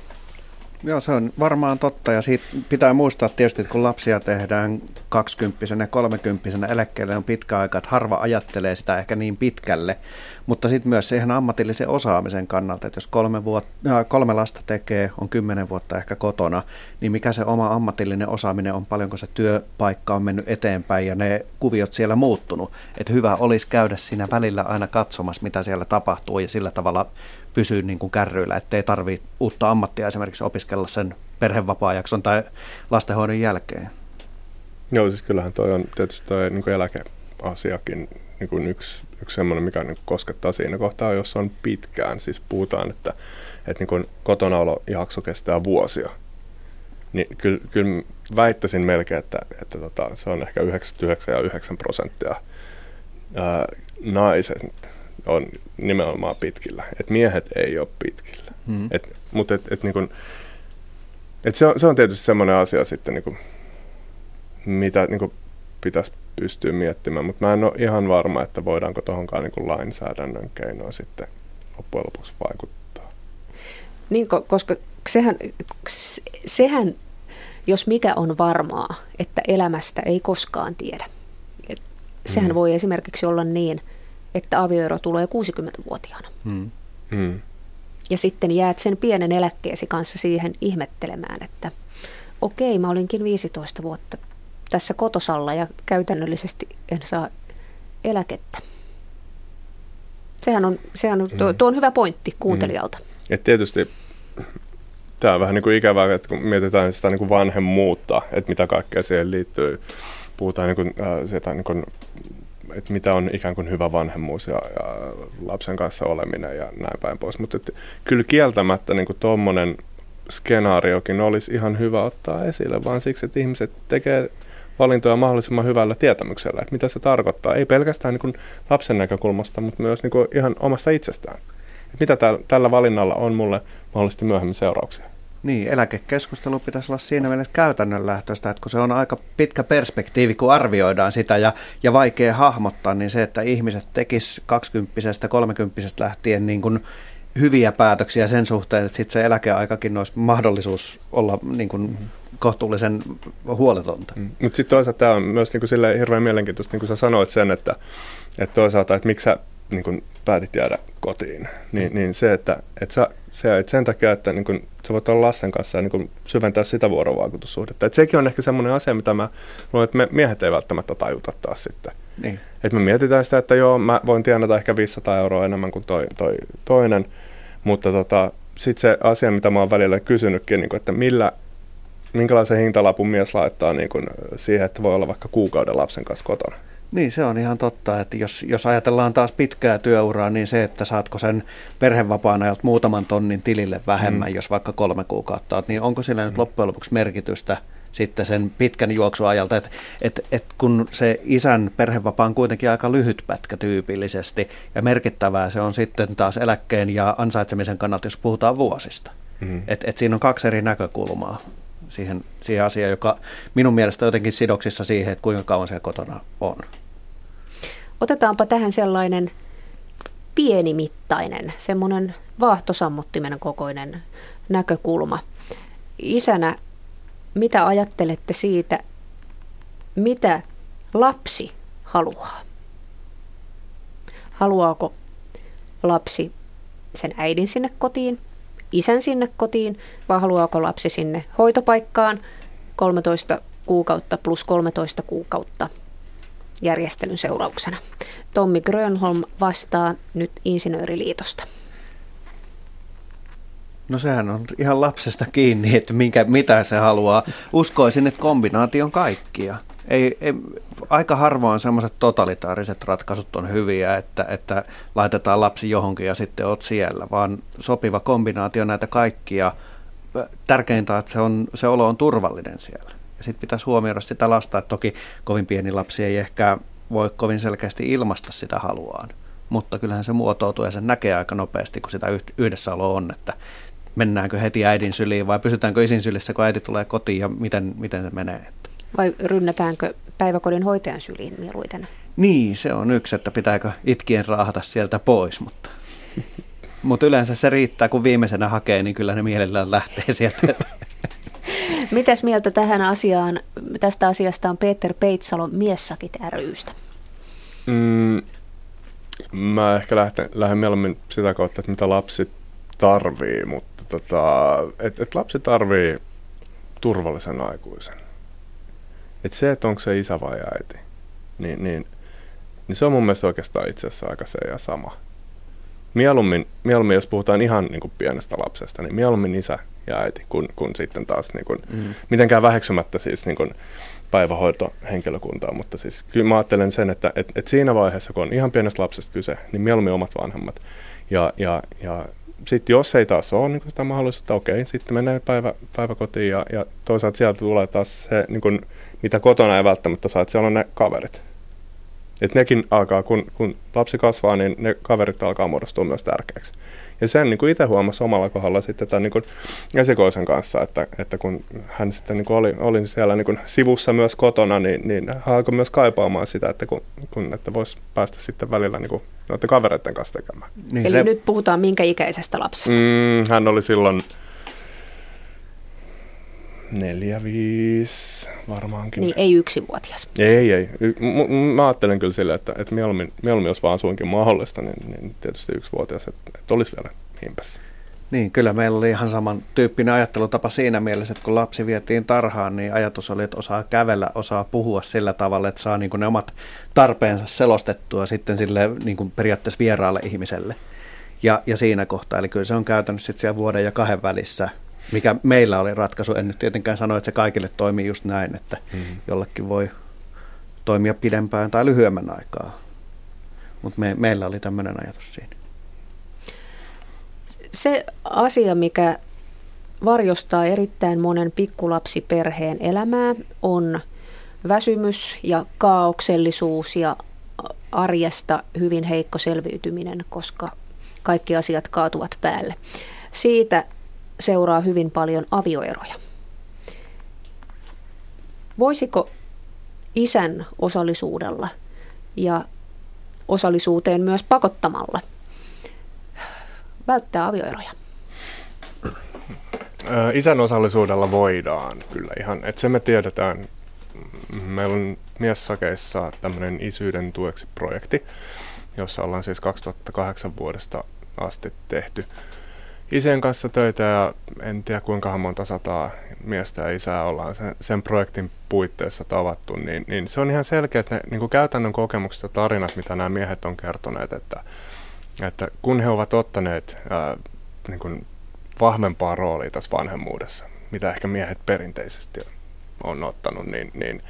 Joo, se on varmaan totta. Ja siitä pitää muistaa tietysti, että kun lapsia tehdään 20 ja 30 eläkkeelle on pitkä aika, että harva ajattelee sitä ehkä niin pitkälle, mutta sitten myös siihen ammatillisen osaamisen kannalta, että jos kolme, vuot, äh, kolme lasta tekee, on kymmenen vuotta ehkä kotona, niin mikä se oma ammatillinen osaaminen on, paljonko se työpaikka on mennyt eteenpäin ja ne kuviot siellä muuttunut. Että hyvä olisi käydä siinä välillä aina katsomassa, mitä siellä tapahtuu ja sillä tavalla pysyä niin kuin kärryillä, ettei tarvitse uutta ammattia esimerkiksi opiskella sen perhevapaajakson tai lastenhoidon jälkeen. Joo, siis kyllähän toi on tietysti toi niin kuin eläkeasiakin niin kuin yksi, yksi semmoinen, mikä niin koskettaa siinä kohtaa, jos on pitkään. Siis puhutaan, että, että niin kuin kotonaolojakso kestää vuosia. Niin kyllä, kyllä väittäisin melkein, että, että tota, se on ehkä 99 ja 9 prosenttia ää, naiset on nimenomaan pitkillä. Et miehet ei ole pitkillä. Mm. Et, mutta et, et, niin kun, et se, on, se on tietysti semmoinen asia sitten, niin kun, mitä niin kun pitäisi pystyä miettimään, mutta mä en ole ihan varma, että voidaanko tuohonkaan niin lainsäädännön keinoin sitten loppujen lopuksi vaikuttaa. Niin, koska sehän, sehän, jos mikä on varmaa, että elämästä ei koskaan tiedä. Et sehän mm. voi esimerkiksi olla niin, että avioero tulee 60-vuotiaana. Mm. Mm. Ja sitten jäät sen pienen eläkkeesi kanssa siihen ihmettelemään, että okei, mä olinkin 15 vuotta tässä kotosalla ja käytännöllisesti en saa eläkettä. Sehän on, sehän on, tuo, mm. tuo on hyvä pointti kuuntelijalta. Mm. Et tietysti tämä on vähän niin kuin ikävää, että kun mietitään sitä niin kuin vanhemmuutta, että mitä kaikkea siihen liittyy. Puhutaan niin kuin, äh, sitä niin kuin että mitä on ikään kuin hyvä vanhemmuus ja, ja lapsen kanssa oleminen ja näin päin pois. Mutta kyllä kieltämättä niin tuommoinen skenaariokin olisi ihan hyvä ottaa esille, vaan siksi, että ihmiset tekee valintoja mahdollisimman hyvällä tietämyksellä, että mitä se tarkoittaa. Ei pelkästään niin kuin lapsen näkökulmasta, mutta myös niin kuin ihan omasta itsestään. Että mitä täl, tällä valinnalla on mulle mahdollisesti myöhemmin seurauksia. Niin, eläkekeskustelu pitäisi olla siinä mielessä käytännönlähtöistä, että kun se on aika pitkä perspektiivi, kun arvioidaan sitä ja, ja vaikea hahmottaa, niin se, että ihmiset tekis 20 30 lähtien niin kuin hyviä päätöksiä sen suhteen, että sitten se eläkeaikakin olisi mahdollisuus olla niin kuin kohtuullisen huoletonta. Mm. Mutta sitten toisaalta tämä on myös niin kuin hirveän mielenkiintoista, niin kuin sä sanoit sen, että, että toisaalta, että miksi sä niin kuin päätit jäädä kotiin, niin, mm. niin se, että, että sä, se, että sen takia, että niin kuin, sä voit olla lasten kanssa ja niin kuin syventää sitä vuorovaikutussuhdetta. Että sekin on ehkä semmoinen asia, mitä mä luulen, että me miehet ei välttämättä tajuta taas sitten. Niin. Että me mietitään sitä, että joo, mä voin tienata ehkä 500 euroa enemmän kuin toi, toi toinen, mutta tota, sitten se asia, mitä mä oon välillä kysynytkin, niin kuin, että millä, minkälaisen hintalapun mies laittaa niin kuin siihen, että voi olla vaikka kuukauden lapsen kanssa kotona. Niin, se on ihan totta, että jos, jos ajatellaan taas pitkää työuraa, niin se, että saatko sen perhevapaan ajalta muutaman tonnin tilille vähemmän, mm. jos vaikka kolme kuukautta niin onko sillä mm. nyt loppujen lopuksi merkitystä sitten sen pitkän juoksuajalta, että et, et kun se isän perhevapaa on kuitenkin aika lyhyt pätkä tyypillisesti, ja merkittävää se on sitten taas eläkkeen ja ansaitsemisen kannalta, jos puhutaan vuosista. Mm. Et, et siinä on kaksi eri näkökulmaa siihen, siihen asiaan, joka minun mielestä jotenkin sidoksissa siihen, että kuinka kauan siellä kotona on. Otetaanpa tähän sellainen pienimittainen, semmoinen vaahtosammuttimen kokoinen näkökulma. Isänä, mitä ajattelette siitä, mitä lapsi haluaa? Haluaako lapsi sen äidin sinne kotiin, isän sinne kotiin, vai haluaako lapsi sinne hoitopaikkaan 13 kuukautta plus 13 kuukautta järjestelyn seurauksena. Tommi Grönholm vastaa nyt Insinööriliitosta. No sehän on ihan lapsesta kiinni, että minkä, mitä se haluaa. Uskoisin, että kombinaation kaikkia. Ei, ei, aika harvoin semmoiset totalitaariset ratkaisut on hyviä, että, että laitetaan lapsi johonkin ja sitten oot siellä, vaan sopiva kombinaatio näitä kaikkia. Tärkeintä että se, on, se olo on turvallinen siellä. Sitten pitäisi huomioida sitä lasta, että toki kovin pieni lapsi ei ehkä voi kovin selkeästi ilmaista sitä haluaan. Mutta kyllähän se muotoutuu ja sen näkee aika nopeasti, kun sitä yhdessäolo on, että mennäänkö heti äidin syliin vai pysytäänkö isin sylissä, kun äiti tulee kotiin ja miten, miten se menee. Vai rynnätäänkö päiväkodin hoitajan syliin mieluiten? Niin, se on yksi, että pitääkö itkien raahata sieltä pois, mutta, mutta yleensä se riittää, kun viimeisenä hakee, niin kyllä ne mielellään lähtee sieltä. Mitäs mieltä tähän asiaan, tästä asiasta on Peter Peitsalo Miessakit rystä? Mm, mä ehkä lähten, lähden mieluummin sitä kautta, että mitä lapsi tarvii, mutta tota, et, et lapsi tarvii turvallisen aikuisen. Et se, että onko se isä vai äiti, niin, niin, niin se on mun mielestä oikeastaan itse asiassa aika se ja sama. Mieluummin, mieluummin jos puhutaan ihan niin kuin pienestä lapsesta, niin mieluummin isä ja äiti, kun, kun sitten taas niin kuin, mm. mitenkään väheksymättä siis niin kuin päivähoitohenkilökuntaa, mutta siis kyllä mä ajattelen sen, että et, et siinä vaiheessa, kun on ihan pienestä lapsesta kyse, niin mieluummin omat vanhemmat. Ja, ja, ja sitten jos ei taas ole niin sitä mahdollisuutta, okei, sitten menee päivä, päiväkotiin ja, ja toisaalta sieltä tulee taas se, niin kuin, mitä kotona ei välttämättä saa, että siellä on ne kaverit. Et nekin alkaa, kun, kun lapsi kasvaa, niin ne kaverit alkaa muodostua myös tärkeäksi. Ja sen niin kuin itse huomasi omalla kohdalla sitten tämän niin kuin esikoisen kanssa, että, että kun hän sitten niin kuin oli, oli siellä niin kuin sivussa myös kotona, niin, niin hän alkoi myös kaipaamaan sitä, että, kun, kun, että voisi päästä sitten välillä niin kuin noiden kavereiden kanssa tekemään. Niin, Eli se... nyt puhutaan minkä ikäisestä lapsesta? Mm, hän oli silloin neljä, viisi varmaankin. Niin, ei yksivuotias. Ei, ei. M- mä ajattelen kyllä sille, että, että mieluummin, mieluummin, jos vaan suinkin mahdollista, niin, niin tietysti yksivuotias, että, että olisi vielä himpässä. Niin, kyllä meillä oli ihan saman tyyppinen ajattelutapa siinä mielessä, että kun lapsi vietiin tarhaan, niin ajatus oli, että osaa kävellä, osaa puhua sillä tavalla, että saa niin kuin ne omat tarpeensa selostettua sitten sille niin kuin periaatteessa vieraalle ihmiselle. Ja, ja siinä kohtaa, eli kyllä se on käytännössä sitten siellä vuoden ja kahden välissä mikä meillä oli ratkaisu. En nyt tietenkään sano, että se kaikille toimii just näin, että mm-hmm. jollekin voi toimia pidempään tai lyhyemmän aikaa. Mutta me, meillä oli tämmöinen ajatus siinä. Se asia, mikä varjostaa erittäin monen pikkulapsiperheen elämää, on väsymys ja kaauksellisuus ja arjesta hyvin heikko selviytyminen, koska kaikki asiat kaatuvat päälle. Siitä seuraa hyvin paljon avioeroja. Voisiko isän osallisuudella ja osallisuuteen myös pakottamalla välttää avioeroja? Isän osallisuudella voidaan kyllä ihan, että se me tiedetään. Meillä on miessakeissa tämmöinen isyyden tueksi projekti, jossa ollaan siis 2008 vuodesta asti tehty isien kanssa töitä ja en tiedä kuinka monta sataa miestä ja isää ollaan sen, sen projektin puitteissa tavattu, niin, niin se on ihan selkeä, että ne niin kuin käytännön kokemukset ja tarinat, mitä nämä miehet on kertoneet, että, että kun he ovat ottaneet ää, niin kuin vahvempaa roolia tässä vanhemmuudessa, mitä ehkä miehet perinteisesti on ottanut, niin, niin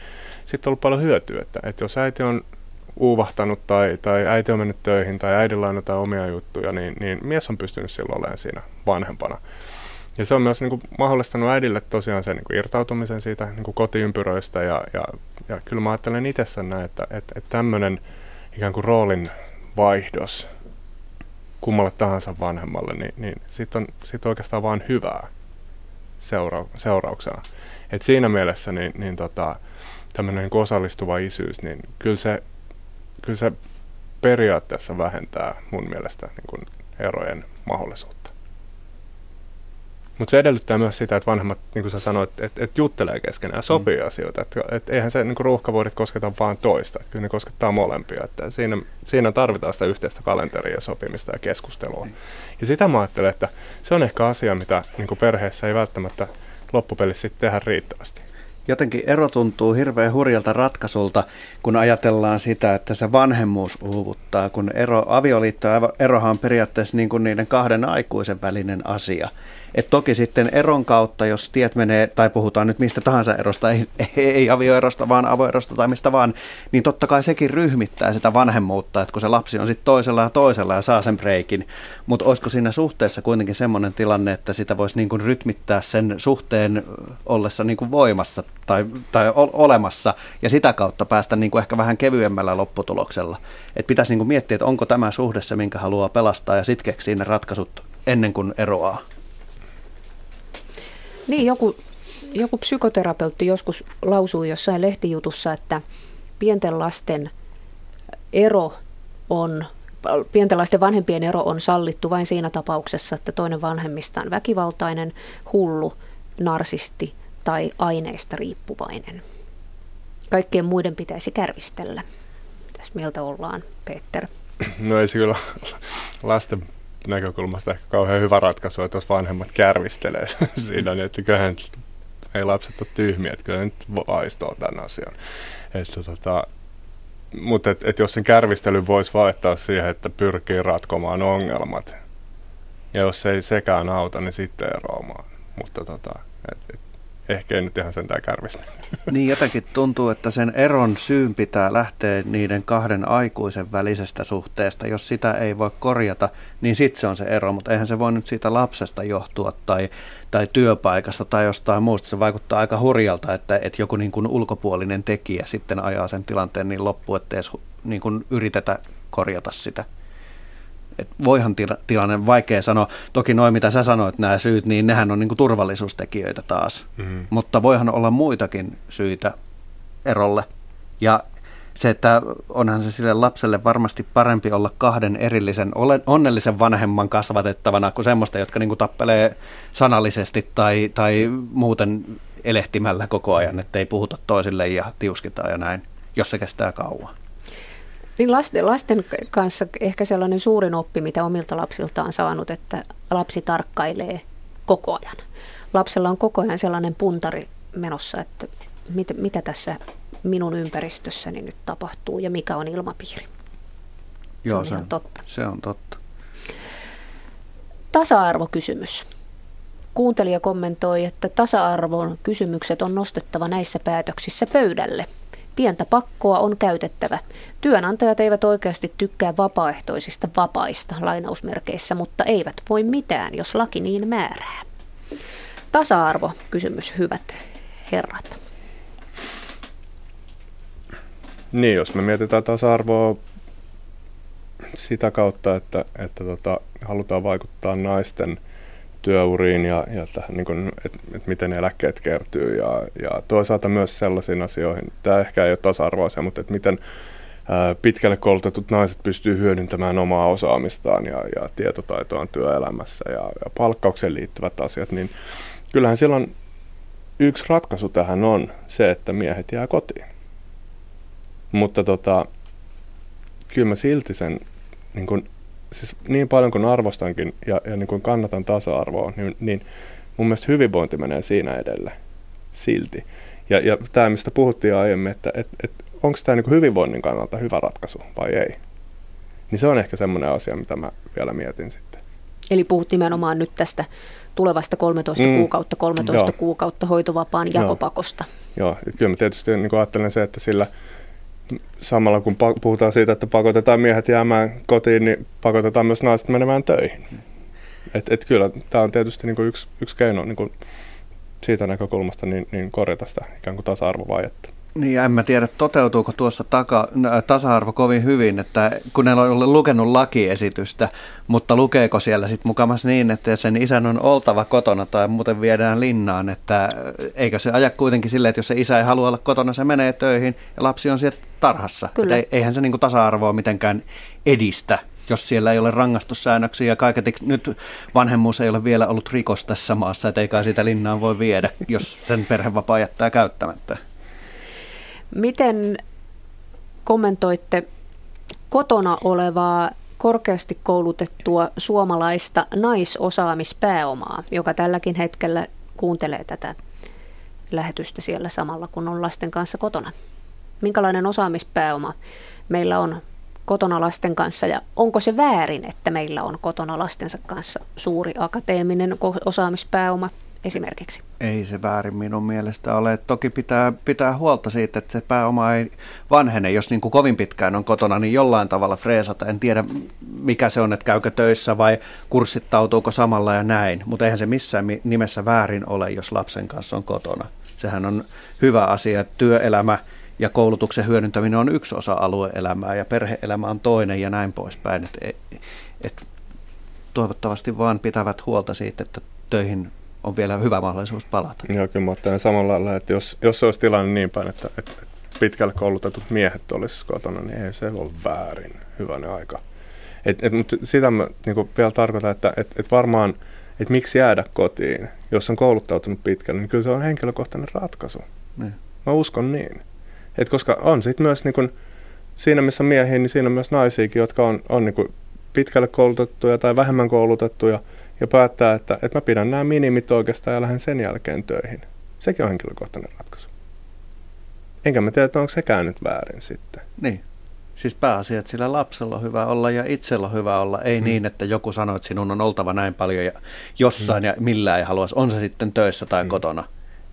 sitten on ollut paljon hyötyä, että, että jos äiti on uuvahtanut tai, tai äiti on mennyt töihin tai äidillä on jotain omia juttuja, niin, niin mies on pystynyt silloin olemaan siinä vanhempana. Ja se on myös niin kuin, mahdollistanut äidille tosiaan sen niin kuin, irtautumisen siitä niin kuin kotiympyröistä ja, ja, ja kyllä mä ajattelen itse näin, että, että, että tämmöinen ikään kuin roolin vaihdos kummalle tahansa vanhemmalle, niin, niin sitten on sit oikeastaan vain hyvää. seura- seurauksena. Et siinä mielessä niin, niin tota, tämmöinen niin osallistuva isyys, niin kyllä se, kyllä se periaatteessa vähentää mun mielestä niin kuin erojen mahdollisuutta. Mutta se edellyttää myös sitä, että vanhemmat, niin kuin sä sanoit, että et juttelee keskenään ja sopii mm. asioita. Että et eihän se niin ruuhkavuodet kosketa vain toista, kyllä ne koskettaa molempia. Että siinä, siinä tarvitaan sitä yhteistä kalenteria, sopimista ja keskustelua. Mm. Ja sitä mä ajattelen, että se on ehkä asia, mitä niin perheessä ei välttämättä loppupelissä tehdä riittävästi jotenkin ero tuntuu hirveän hurjalta ratkaisulta, kun ajatellaan sitä, että se vanhemmuus uuvuttaa, kun ero, avioliitto erohan on periaatteessa niin kuin niiden kahden aikuisen välinen asia. Et toki sitten eron kautta, jos tiet menee, tai puhutaan nyt mistä tahansa erosta, ei, ei avioerosta, vaan avoerosta tai mistä vaan, niin totta kai sekin ryhmittää sitä vanhemmuutta, että kun se lapsi on sitten toisella ja toisella ja saa sen breikin. Mutta olisiko siinä suhteessa kuitenkin semmoinen tilanne, että sitä voisi niin kuin rytmittää sen suhteen ollessa niin kuin voimassa tai, tai olemassa ja sitä kautta päästä niin kuin ehkä vähän kevyemmällä lopputuloksella. Et pitäisi niin kuin miettiä, että onko tämä suhde se, minkä haluaa pelastaa ja sitten keksiä ne ratkaisut ennen kuin eroaa. Niin, joku, joku psykoterapeutti joskus lausui jossain lehtijutussa, että pienten lasten ero on, pienten lasten vanhempien ero on sallittu vain siinä tapauksessa, että toinen vanhemmista on väkivaltainen, hullu, narsisti tai aineista riippuvainen. Kaikkien muiden pitäisi kärvistellä. Mitäs mieltä ollaan, Peter? No ei se kyllä lasten näkökulmasta ehkä kauhean hyvä ratkaisu, että jos vanhemmat kärvistelee siinä, niin että kyllähän ei lapset ole tyhmiä, että kyllä nyt aistoo tämän asian. Että, tota, mutta et, et jos sen kärvistelyn voisi vaihtaa siihen, että pyrkii ratkomaan ongelmat, ja jos ei sekään auta, niin sitten eroamaan. Mutta tota, et, et, ehkä ei nyt ihan sentään kärvistä. Niin jotenkin tuntuu, että sen eron syyn pitää lähteä niiden kahden aikuisen välisestä suhteesta. Jos sitä ei voi korjata, niin sitten se on se ero, mutta eihän se voi nyt siitä lapsesta johtua tai, tai työpaikasta tai jostain muusta. Se vaikuttaa aika hurjalta, että, että joku niin kuin ulkopuolinen tekijä sitten ajaa sen tilanteen niin loppuun, ettei niin kuin yritetä korjata sitä. Et voihan tila, tilanne vaikea sanoa. Toki noin, mitä sä sanoit, nämä syyt, niin nehän on niinku turvallisuustekijöitä taas. Mm-hmm. Mutta voihan olla muitakin syitä erolle. Ja se, että onhan se sille lapselle varmasti parempi olla kahden erillisen onnellisen vanhemman kasvatettavana kuin semmoista, jotka niinku tappelee sanallisesti tai, tai muuten elehtimällä koko ajan, että ei puhuta toisille ja tiuskitaan ja näin, jos se kestää kauan. Niin lasten, lasten kanssa ehkä sellainen suurin oppi, mitä omilta lapsiltaan saanut, että lapsi tarkkailee koko ajan. Lapsella on koko ajan sellainen puntari menossa, että mit, mitä tässä minun ympäristössäni nyt tapahtuu ja mikä on ilmapiiri. Joo, se on, se, totta. se on totta. Tasa-arvokysymys. Kuuntelija kommentoi, että tasa-arvon kysymykset on nostettava näissä päätöksissä pöydälle – Pientä pakkoa on käytettävä. Työnantajat eivät oikeasti tykkää vapaaehtoisista vapaista lainausmerkeissä, mutta eivät voi mitään, jos laki niin määrää. Tasa-arvo, kysymys, hyvät herrat. Niin, jos me mietitään tasa-arvoa sitä kautta, että, että tota, halutaan vaikuttaa naisten – työuriin ja, ja tähän, niin kuin, että et miten eläkkeet kertyy ja, ja toisaalta myös sellaisiin asioihin, tämä ehkä ei ole tasa-arvoasia, mutta että miten ää, pitkälle koulutetut naiset pystyy hyödyntämään omaa osaamistaan ja, ja tietotaitoaan työelämässä ja, ja palkkaukseen liittyvät asiat, niin kyllähän silloin yksi ratkaisu tähän on se, että miehet jää kotiin. Mutta tota, kyllä mä silti sen niin kuin siis niin paljon kuin arvostankin ja, ja niin kuin kannatan tasa-arvoa, niin, niin mun mielestä hyvinvointi menee siinä edelle silti. Ja, ja tämä, mistä puhuttiin aiemmin, että et, et, onko tämä niin hyvinvoinnin kannalta hyvä ratkaisu vai ei, niin se on ehkä semmoinen asia, mitä mä vielä mietin sitten. Eli puhut nimenomaan nyt tästä tulevasta 13 mm. kuukautta, 13 Joo. kuukautta hoitovapaan jakopakosta. Joo, Joo. kyllä mä tietysti niin ajattelen se, että sillä – samalla kun puhutaan siitä, että pakotetaan miehet jäämään kotiin, niin pakotetaan myös naiset menemään töihin. Et, et kyllä tämä on tietysti niin kuin yksi, yksi keino niin kuin siitä näkökulmasta niin, niin korjata sitä ikään kuin tasa-arvovajetta. Niin, en mä tiedä, toteutuuko tuossa taka, tasa-arvo kovin hyvin, että kun ne on lukenut lakiesitystä, mutta lukeeko siellä sitten mukamas niin, että sen isän on oltava kotona tai muuten viedään linnaan, että eikö se aja kuitenkin silleen, että jos se isä ei halua olla kotona, se menee töihin ja lapsi on siellä tarhassa. Kyllä. Että eihän se niin tasa-arvoa mitenkään edistä jos siellä ei ole rangaistussäännöksiä ja kaiketi nyt vanhemmuus ei ole vielä ollut rikos tässä maassa, että eikä sitä linnaan voi viedä, jos sen perhevapaa jättää käyttämättä. Miten kommentoitte kotona olevaa korkeasti koulutettua suomalaista naisosaamispääomaa, joka tälläkin hetkellä kuuntelee tätä lähetystä siellä samalla, kun on lasten kanssa kotona? Minkälainen osaamispääoma meillä on kotona lasten kanssa ja onko se väärin, että meillä on kotona lastensa kanssa suuri akateeminen osaamispääoma esimerkiksi? Ei se väärin minun mielestä ole. Toki pitää, pitää huolta siitä, että se pääoma ei vanhene. Jos niin kuin kovin pitkään on kotona, niin jollain tavalla freesata. En tiedä, mikä se on, että käykö töissä vai kurssittautuuko samalla ja näin. Mutta eihän se missään nimessä väärin ole, jos lapsen kanssa on kotona. Sehän on hyvä asia, että työelämä – ja koulutuksen hyödyntäminen on yksi osa alueelämää ja perheelämä on toinen ja näin poispäin. Et, et, et, toivottavasti vaan pitävät huolta siitä, että töihin on vielä hyvä mahdollisuus palata. Joo, kyllä mä ajattelen samalla lailla, että jos, jos se olisi tilanne niin päin, että, että pitkälle koulutetut miehet olisi kotona, niin ei se ole väärin hyvänä aika. Et, et, mutta sitä mä niin vielä tarkoitan, että et, et varmaan, että miksi jäädä kotiin, jos on kouluttautunut pitkälle, niin kyllä se on henkilökohtainen ratkaisu. Niin. Mä uskon niin. Et koska on sitten myös niin kun, siinä missä miehiä, niin siinä on myös naisiakin, jotka on, on niin pitkälle koulutettuja tai vähemmän koulutettuja ja päättää, että, että mä pidän nämä minimit oikeastaan ja lähden sen jälkeen töihin. Sekin on henkilökohtainen ratkaisu. Enkä mä tiedä, että onko sekään nyt väärin sitten. Niin. Siis pääasia, että sillä lapsella on hyvä olla ja itsellä on hyvä olla. Ei mm. niin, että joku sanoo, että sinun on oltava näin paljon ja jossain mm. ja millään ei haluaisi. On se sitten töissä tai mm. kotona.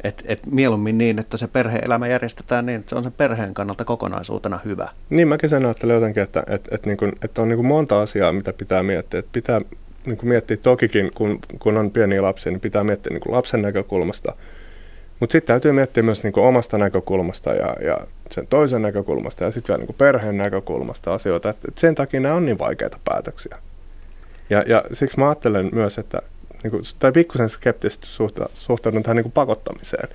Et, et mieluummin niin, että se perhe-elämä järjestetään niin, että se on sen perheen kannalta kokonaisuutena hyvä. Niin mäkin sen ajattelen jotenkin, että, että, että, niin että on niin kuin monta asiaa, mitä pitää miettiä. Että pitää niin kuin miettiä tokikin, kun, kun on pieniä lapsia, niin pitää miettiä niin kuin lapsen näkökulmasta. Mutta sitten täytyy miettiä myös niin kuin omasta näkökulmasta ja, ja sen toisen näkökulmasta ja sitten vielä niin kuin perheen näkökulmasta asioita. Et, et sen takia nämä on niin vaikeita päätöksiä. Ja, ja siksi mä ajattelen myös, että, niin kuin, tai pikkusen skeptisesti suhtaudun tähän niin kuin pakottamiseen.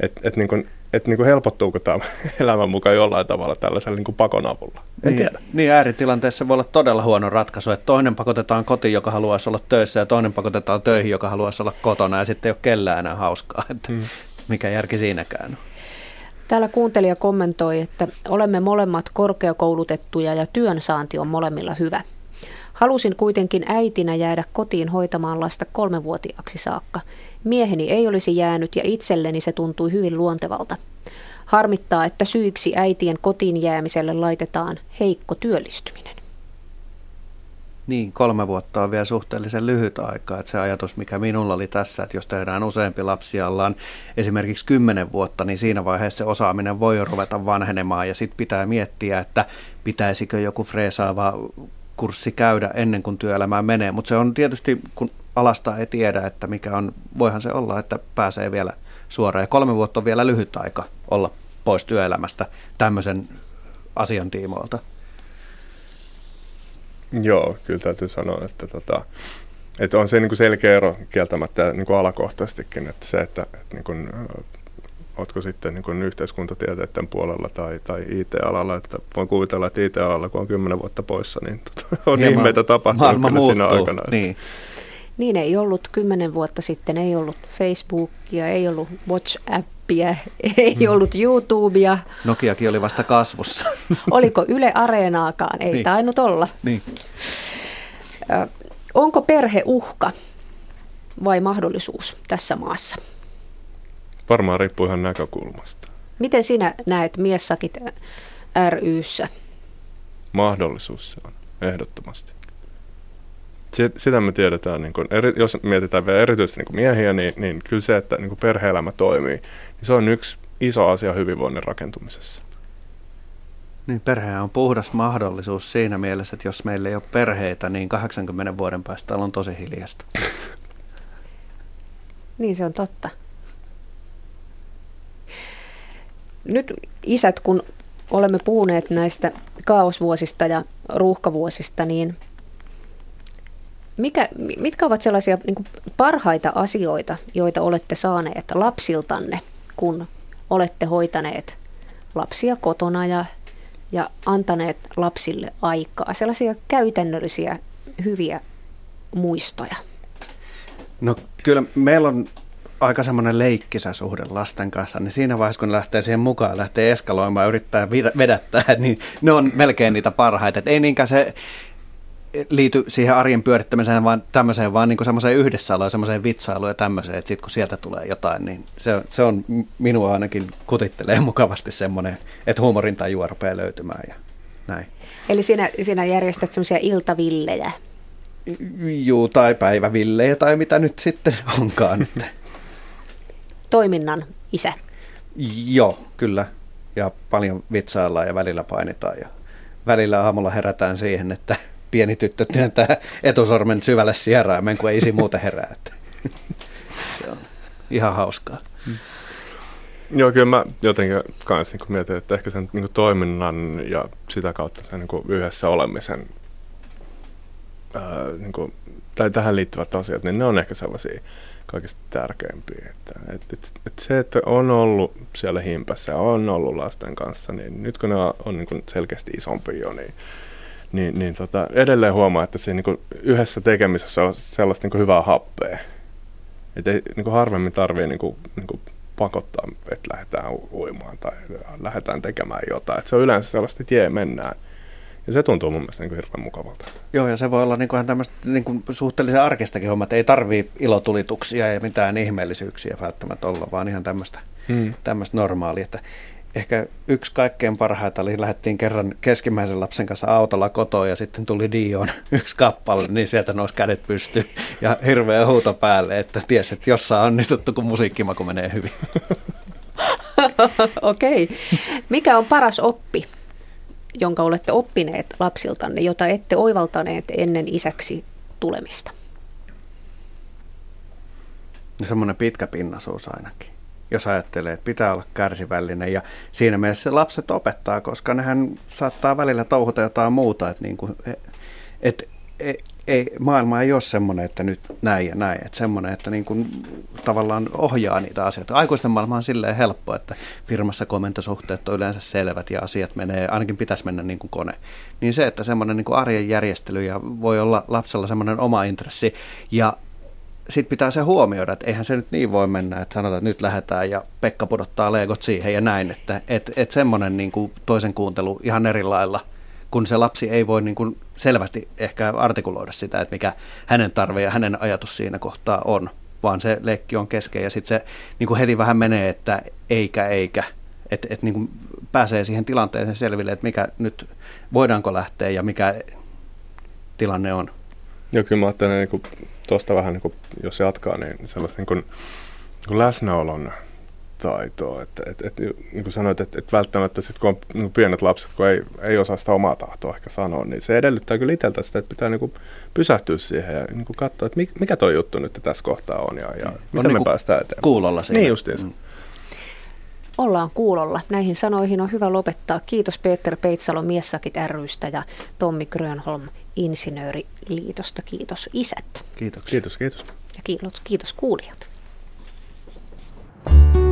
Että et, niin et, niin helpottuuko tämä elämän mukaan jollain tavalla tällaisella niin kuin pakon avulla. En niin, tiedä. Niin ääritilanteessa voi olla todella huono ratkaisu, että toinen pakotetaan kotiin, joka haluaisi olla töissä, ja toinen pakotetaan töihin, joka haluaisi olla kotona, ja sitten ei ole kellään enää hauskaa. Että hmm. Mikä järki siinäkään on. Täällä kuuntelija kommentoi, että olemme molemmat korkeakoulutettuja ja työnsaanti on molemmilla hyvä. Halusin kuitenkin äitinä jäädä kotiin hoitamaan lasta kolmevuotiaaksi saakka. Mieheni ei olisi jäänyt ja itselleni se tuntui hyvin luontevalta. Harmittaa, että syiksi äitien kotiin jäämiselle laitetaan heikko työllistyminen. Niin, kolme vuotta on vielä suhteellisen lyhyt aika. Että se ajatus, mikä minulla oli tässä, että jos tehdään useampi lapsi ollaan esimerkiksi kymmenen vuotta, niin siinä vaiheessa se osaaminen voi ruveta vanhenemaan ja sitten pitää miettiä, että pitäisikö joku freesaava kurssi käydä ennen kuin työelämään menee, mutta se on tietysti, kun alasta ei tiedä, että mikä on, voihan se olla, että pääsee vielä suoraan. Ja kolme vuotta on vielä lyhyt aika olla pois työelämästä tämmöisen asian tiimoilta. Joo, kyllä täytyy sanoa, että, tota, että on se niin kuin selkeä ero kieltämättä niin kuin alakohtaisestikin, että se, että, että niin kuin, oletko sitten niin kuin yhteiskuntatieteiden puolella tai, tai IT-alalla, että voin kuvitella, että IT-alalla kun on kymmenen vuotta poissa, niin tota, on niin ihmeitä tapahtunut kyllä muuttuu. siinä aikana. Niin. Niin ei ollut kymmenen vuotta sitten, ei ollut Facebookia, ei ollut WhatsAppia, ei mm. ollut YouTubea. Nokiakin oli vasta kasvussa. Oliko Yle Areenaakaan? Ei niin. tainnut olla. Niin. Onko perhe uhka vai mahdollisuus tässä maassa? Varmaan riippuu ihan näkökulmasta. Miten sinä näet Miessakit ryssä? Mahdollisuus se on, ehdottomasti. Sitä me tiedetään, niin kun, eri, jos mietitään vielä erityisesti niin miehiä, niin, niin kyllä se, että niin perhe-elämä toimii, niin se on yksi iso asia hyvinvoinnin rakentumisessa. Niin, perhe on puhdas mahdollisuus siinä mielessä, että jos meillä ei ole perheitä, niin 80 vuoden päästä on tosi hiljasta. niin se on totta. nyt isät, kun olemme puhuneet näistä kaosvuosista ja ruuhkavuosista, niin mikä, mitkä ovat sellaisia niin parhaita asioita, joita olette saaneet lapsiltanne, kun olette hoitaneet lapsia kotona ja, ja antaneet lapsille aikaa? Sellaisia käytännöllisiä hyviä muistoja. No kyllä meillä on aika semmoinen leikkisä suhde lasten kanssa, niin siinä vaiheessa, kun lähtee siihen mukaan, lähtee eskaloimaan ja yrittää vedättää, niin ne on melkein niitä parhaita. Et ei niinkään se liity siihen arjen pyörittämiseen, vaan tämmöiseen, vaan niin semmoiseen yhdessäoloon, semmoiseen vitsailuun ja tämmöiseen, että sitten kun sieltä tulee jotain, niin se, se on minua ainakin kutittelee mukavasti semmoinen, että huumorin tajua rupeaa löytymään ja näin. Eli sinä, sinä järjestät semmoisia iltavillejä? Juu, tai päivävillejä tai mitä nyt sitten onkaan. Toiminnan isä? Joo, kyllä. Ja paljon vitsaillaan ja välillä painitaan ja välillä aamulla herätään siihen, että pieni tyttö työntää etusormen syvälle sieraimeen, kun ei isi muuten herää. Se on ihan hauskaa. Mm. Joo, kyllä mä jotenkin kanssa niin mietin, että ehkä sen niin toiminnan ja sitä kautta sen niin yhdessä olemisen ää, niin kuin, tai tähän liittyvät asiat, niin ne on ehkä sellaisia kaikista tärkeimpiä. Että, et, et, et se, että on ollut siellä himpässä ja on ollut lasten kanssa, niin nyt kun ne on, on niin selkeästi isompi jo, niin niin, niin tota, edelleen huomaa, että siinä niin yhdessä tekemisessä on sellaista niin hyvää happea. Että ei niin harvemmin tarvii niin kuin, niin kuin pakottaa, että lähdetään uimaan tai lähdetään tekemään jotain. Että se on yleensä sellaista, että jee, mennään. Ja se tuntuu mun mielestä niin kuin hirveän mukavalta. Joo, ja se voi olla niin kuin tämmöistä niin kuin suhteellisen arkistakin homma, että ei tarvii ilotulituksia ja mitään ihmeellisyyksiä välttämättä olla, vaan ihan tämmöistä, hmm. tämmöistä normaalia. Että ehkä yksi kaikkein parhaita oli, lähdettiin kerran keskimmäisen lapsen kanssa autolla kotoa ja sitten tuli Dion yksi kappale, niin sieltä nousi kädet pysty ja hirveä huuto päälle, että ties, että jossain onnistuttu, kun musiikkimaku menee hyvin. Okei. Okay. Mikä on paras oppi, jonka olette oppineet lapsiltanne, jota ette oivaltaneet ennen isäksi tulemista? Semmoinen pitkä pinnaisuus ainakin jos ajattelee, että pitää olla kärsivällinen. Ja siinä mielessä lapset opettaa, koska nehän saattaa välillä touhuta jotain muuta. Että niin kuin, et, ei, ei, maailma ei ole semmoinen, että nyt näin ja näin. Että semmoinen, että niin kuin tavallaan ohjaa niitä asioita. Aikuisten maailma on silleen helppo, että firmassa komentosuhteet on yleensä selvät ja asiat menee, ainakin pitäisi mennä niin kuin kone. Niin se, että semmoinen niin kuin arjen järjestely ja voi olla lapsella semmoinen oma intressi ja sitten pitää se huomioida, että eihän se nyt niin voi mennä, että sanotaan, että nyt lähdetään ja Pekka pudottaa leegot siihen ja näin, että et, et semmoinen niin kuin toisen kuuntelu ihan eri lailla, kun se lapsi ei voi niin kuin selvästi ehkä artikuloida sitä, että mikä hänen tarve ja hänen ajatus siinä kohtaa on, vaan se leikki on kesken ja sitten se niin kuin heti vähän menee, että eikä eikä, että et niin kuin pääsee siihen tilanteeseen selville, että mikä nyt, voidaanko lähteä ja mikä tilanne on. Joo, kyllä mä ajattelen niin tuosta vähän, niin kuin, jos jatkaa, niin sellaista niin kuin, niin kuin läsnäolon taitoa. Että, et, et, niin kuin sanoit, että et välttämättä sit, kun on niin pienet lapset, kun ei, ei osaa sitä omaa tahtoa ehkä sanoa, niin se edellyttää kyllä itseltä sitä, että pitää niin kuin pysähtyä siihen ja niin kuin katsoa, että mikä tuo juttu nyt tässä kohtaa on ja, ja on miten niin me päästään eteenpäin. Kuulolla siinä. Niin justiinsa. Mm ollaan kuulolla. Näihin sanoihin on hyvä lopettaa. Kiitos Peter Peitsalo Miessakit rystä ja Tommi Grönholm Insinööriliitosta. Kiitos isät. Kiitos. Kiitos, kiitos. Ja kiitos, kiitos kuulijat. thank you